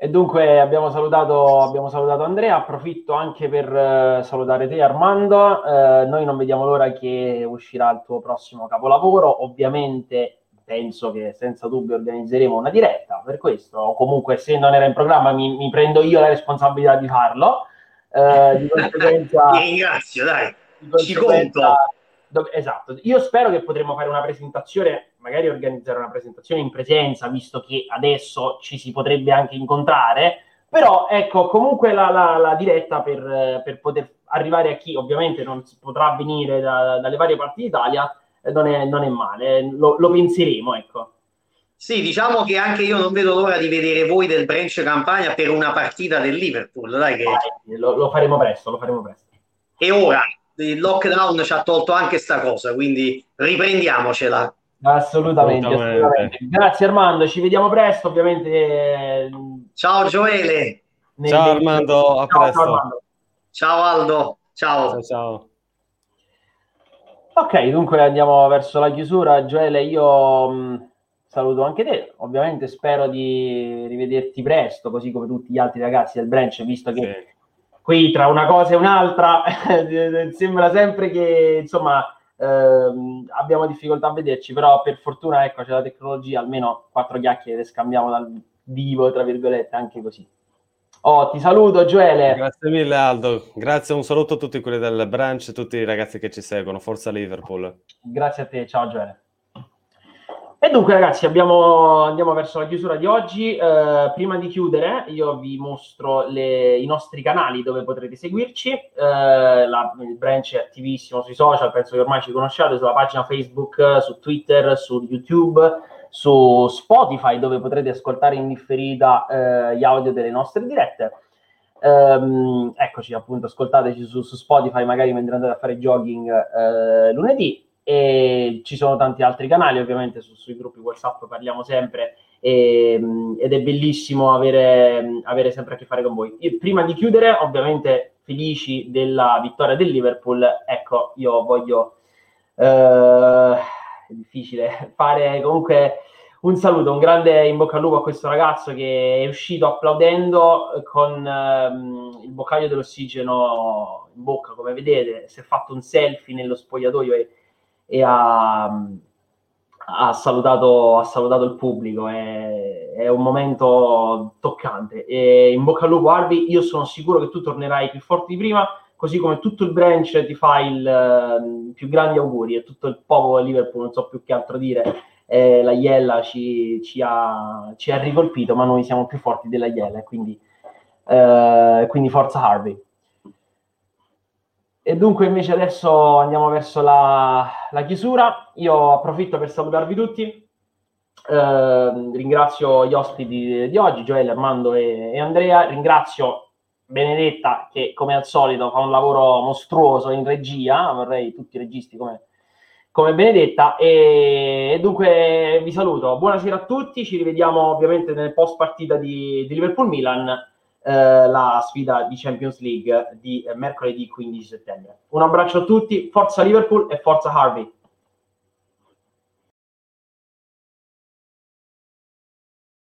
E dunque abbiamo salutato, abbiamo salutato Andrea, approfitto anche per uh, salutare te Armando, uh, noi non vediamo l'ora che uscirà il tuo prossimo capolavoro, ovviamente penso che senza dubbio organizzeremo una diretta per questo, o comunque se non era in programma mi, mi prendo io la responsabilità di farlo. Eh, di conseguenza... Ti ringrazio, dai, di conseguenza, do, esatto, io spero che potremo fare una presentazione, magari organizzare una presentazione in presenza, visto che adesso ci si potrebbe anche incontrare, però ecco, comunque la, la, la diretta per, per, poter arrivare a chi ovviamente non potrà venire da, dalle varie parti d'Italia, non è, non è male, lo, lo, penseremo, ecco. Sì, diciamo che anche io non vedo l'ora di vedere voi del Branch Campania per una partita del Liverpool, dai che... lo, lo, faremo presto, lo faremo presto. E ora, il lockdown ci ha tolto anche sta cosa, quindi riprendiamocela. Assolutamente, assolutamente. Grazie Armando, ci vediamo presto, ovviamente. Eh, ciao Gioele. Ciao Armando, a ciao, presto. Ciao, Armando. ciao Aldo, ciao. ciao. ciao. Ok, dunque andiamo verso la chiusura. Gioele, io mh, saluto anche te. Ovviamente spero di rivederti presto, così come tutti gli altri ragazzi del branch, visto che sì. qui tra una cosa e un'altra sembra sempre che insomma ehm, abbiamo difficoltà a vederci, però per fortuna ecco c'è la tecnologia, almeno quattro chiacchiere le scambiamo dal vivo, tra virgolette, anche così. Oh, ti saluto Gioele. Grazie mille Aldo, grazie, un saluto a tutti quelli del branch, tutti i ragazzi che ci seguono, forza Liverpool. Grazie a te, ciao Gioele. E dunque ragazzi abbiamo, andiamo verso la chiusura di oggi. Eh, prima di chiudere io vi mostro le, i nostri canali dove potrete seguirci. Eh, la, il branch è attivissimo sui social, penso che ormai ci conosciate, sulla pagina Facebook, su Twitter, su YouTube, su Spotify dove potrete ascoltare in differita eh, gli audio delle nostre dirette. Um, eccoci appunto, ascoltateci su, su, Spotify magari mentre andate a fare jogging eh, lunedì e ci sono tanti altri canali, ovviamente su, sui gruppi WhatsApp parliamo sempre e, ed è bellissimo avere, avere, sempre a che fare con voi. Io, prima di chiudere, ovviamente felici della vittoria del Liverpool, ecco, io voglio eh, è difficile fare comunque un saluto, un grande in bocca al lupo a questo ragazzo che è uscito applaudendo con ehm, il boccaglio dell'ossigeno in bocca, come vedete, si è fatto un selfie nello spogliatoio e e ha, ha, salutato, ha salutato, il pubblico. È, è, un momento toccante. E in bocca al lupo, Arby. Io sono sicuro che tu tornerai più forte di prima, così come tutto il branch ti fa il uh, più grandi auguri e tutto il popolo di Liverpool, non so più che altro dire. Eh, la Iella ci, ci, ha, ci, ha, ricolpito, ma noi siamo più forti della Iella, quindi, eh, quindi forza Harvey. E dunque invece adesso andiamo verso la, la chiusura. Io approfitto per salutarvi tutti. Eh, ringrazio gli ospiti di, di oggi, Gioele, Armando e, e, Andrea. Ringrazio Benedetta che come al solito fa un lavoro mostruoso in regia. Vorrei tutti i registi come, come Benedetta. E, e, dunque vi saluto. Buonasera a tutti. Ci rivediamo ovviamente nel post partita di, di Liverpool-Milan eh, la sfida di Champions League di eh, mercoledì 15 settembre. Un abbraccio a tutti, forza Liverpool e forza Harvey.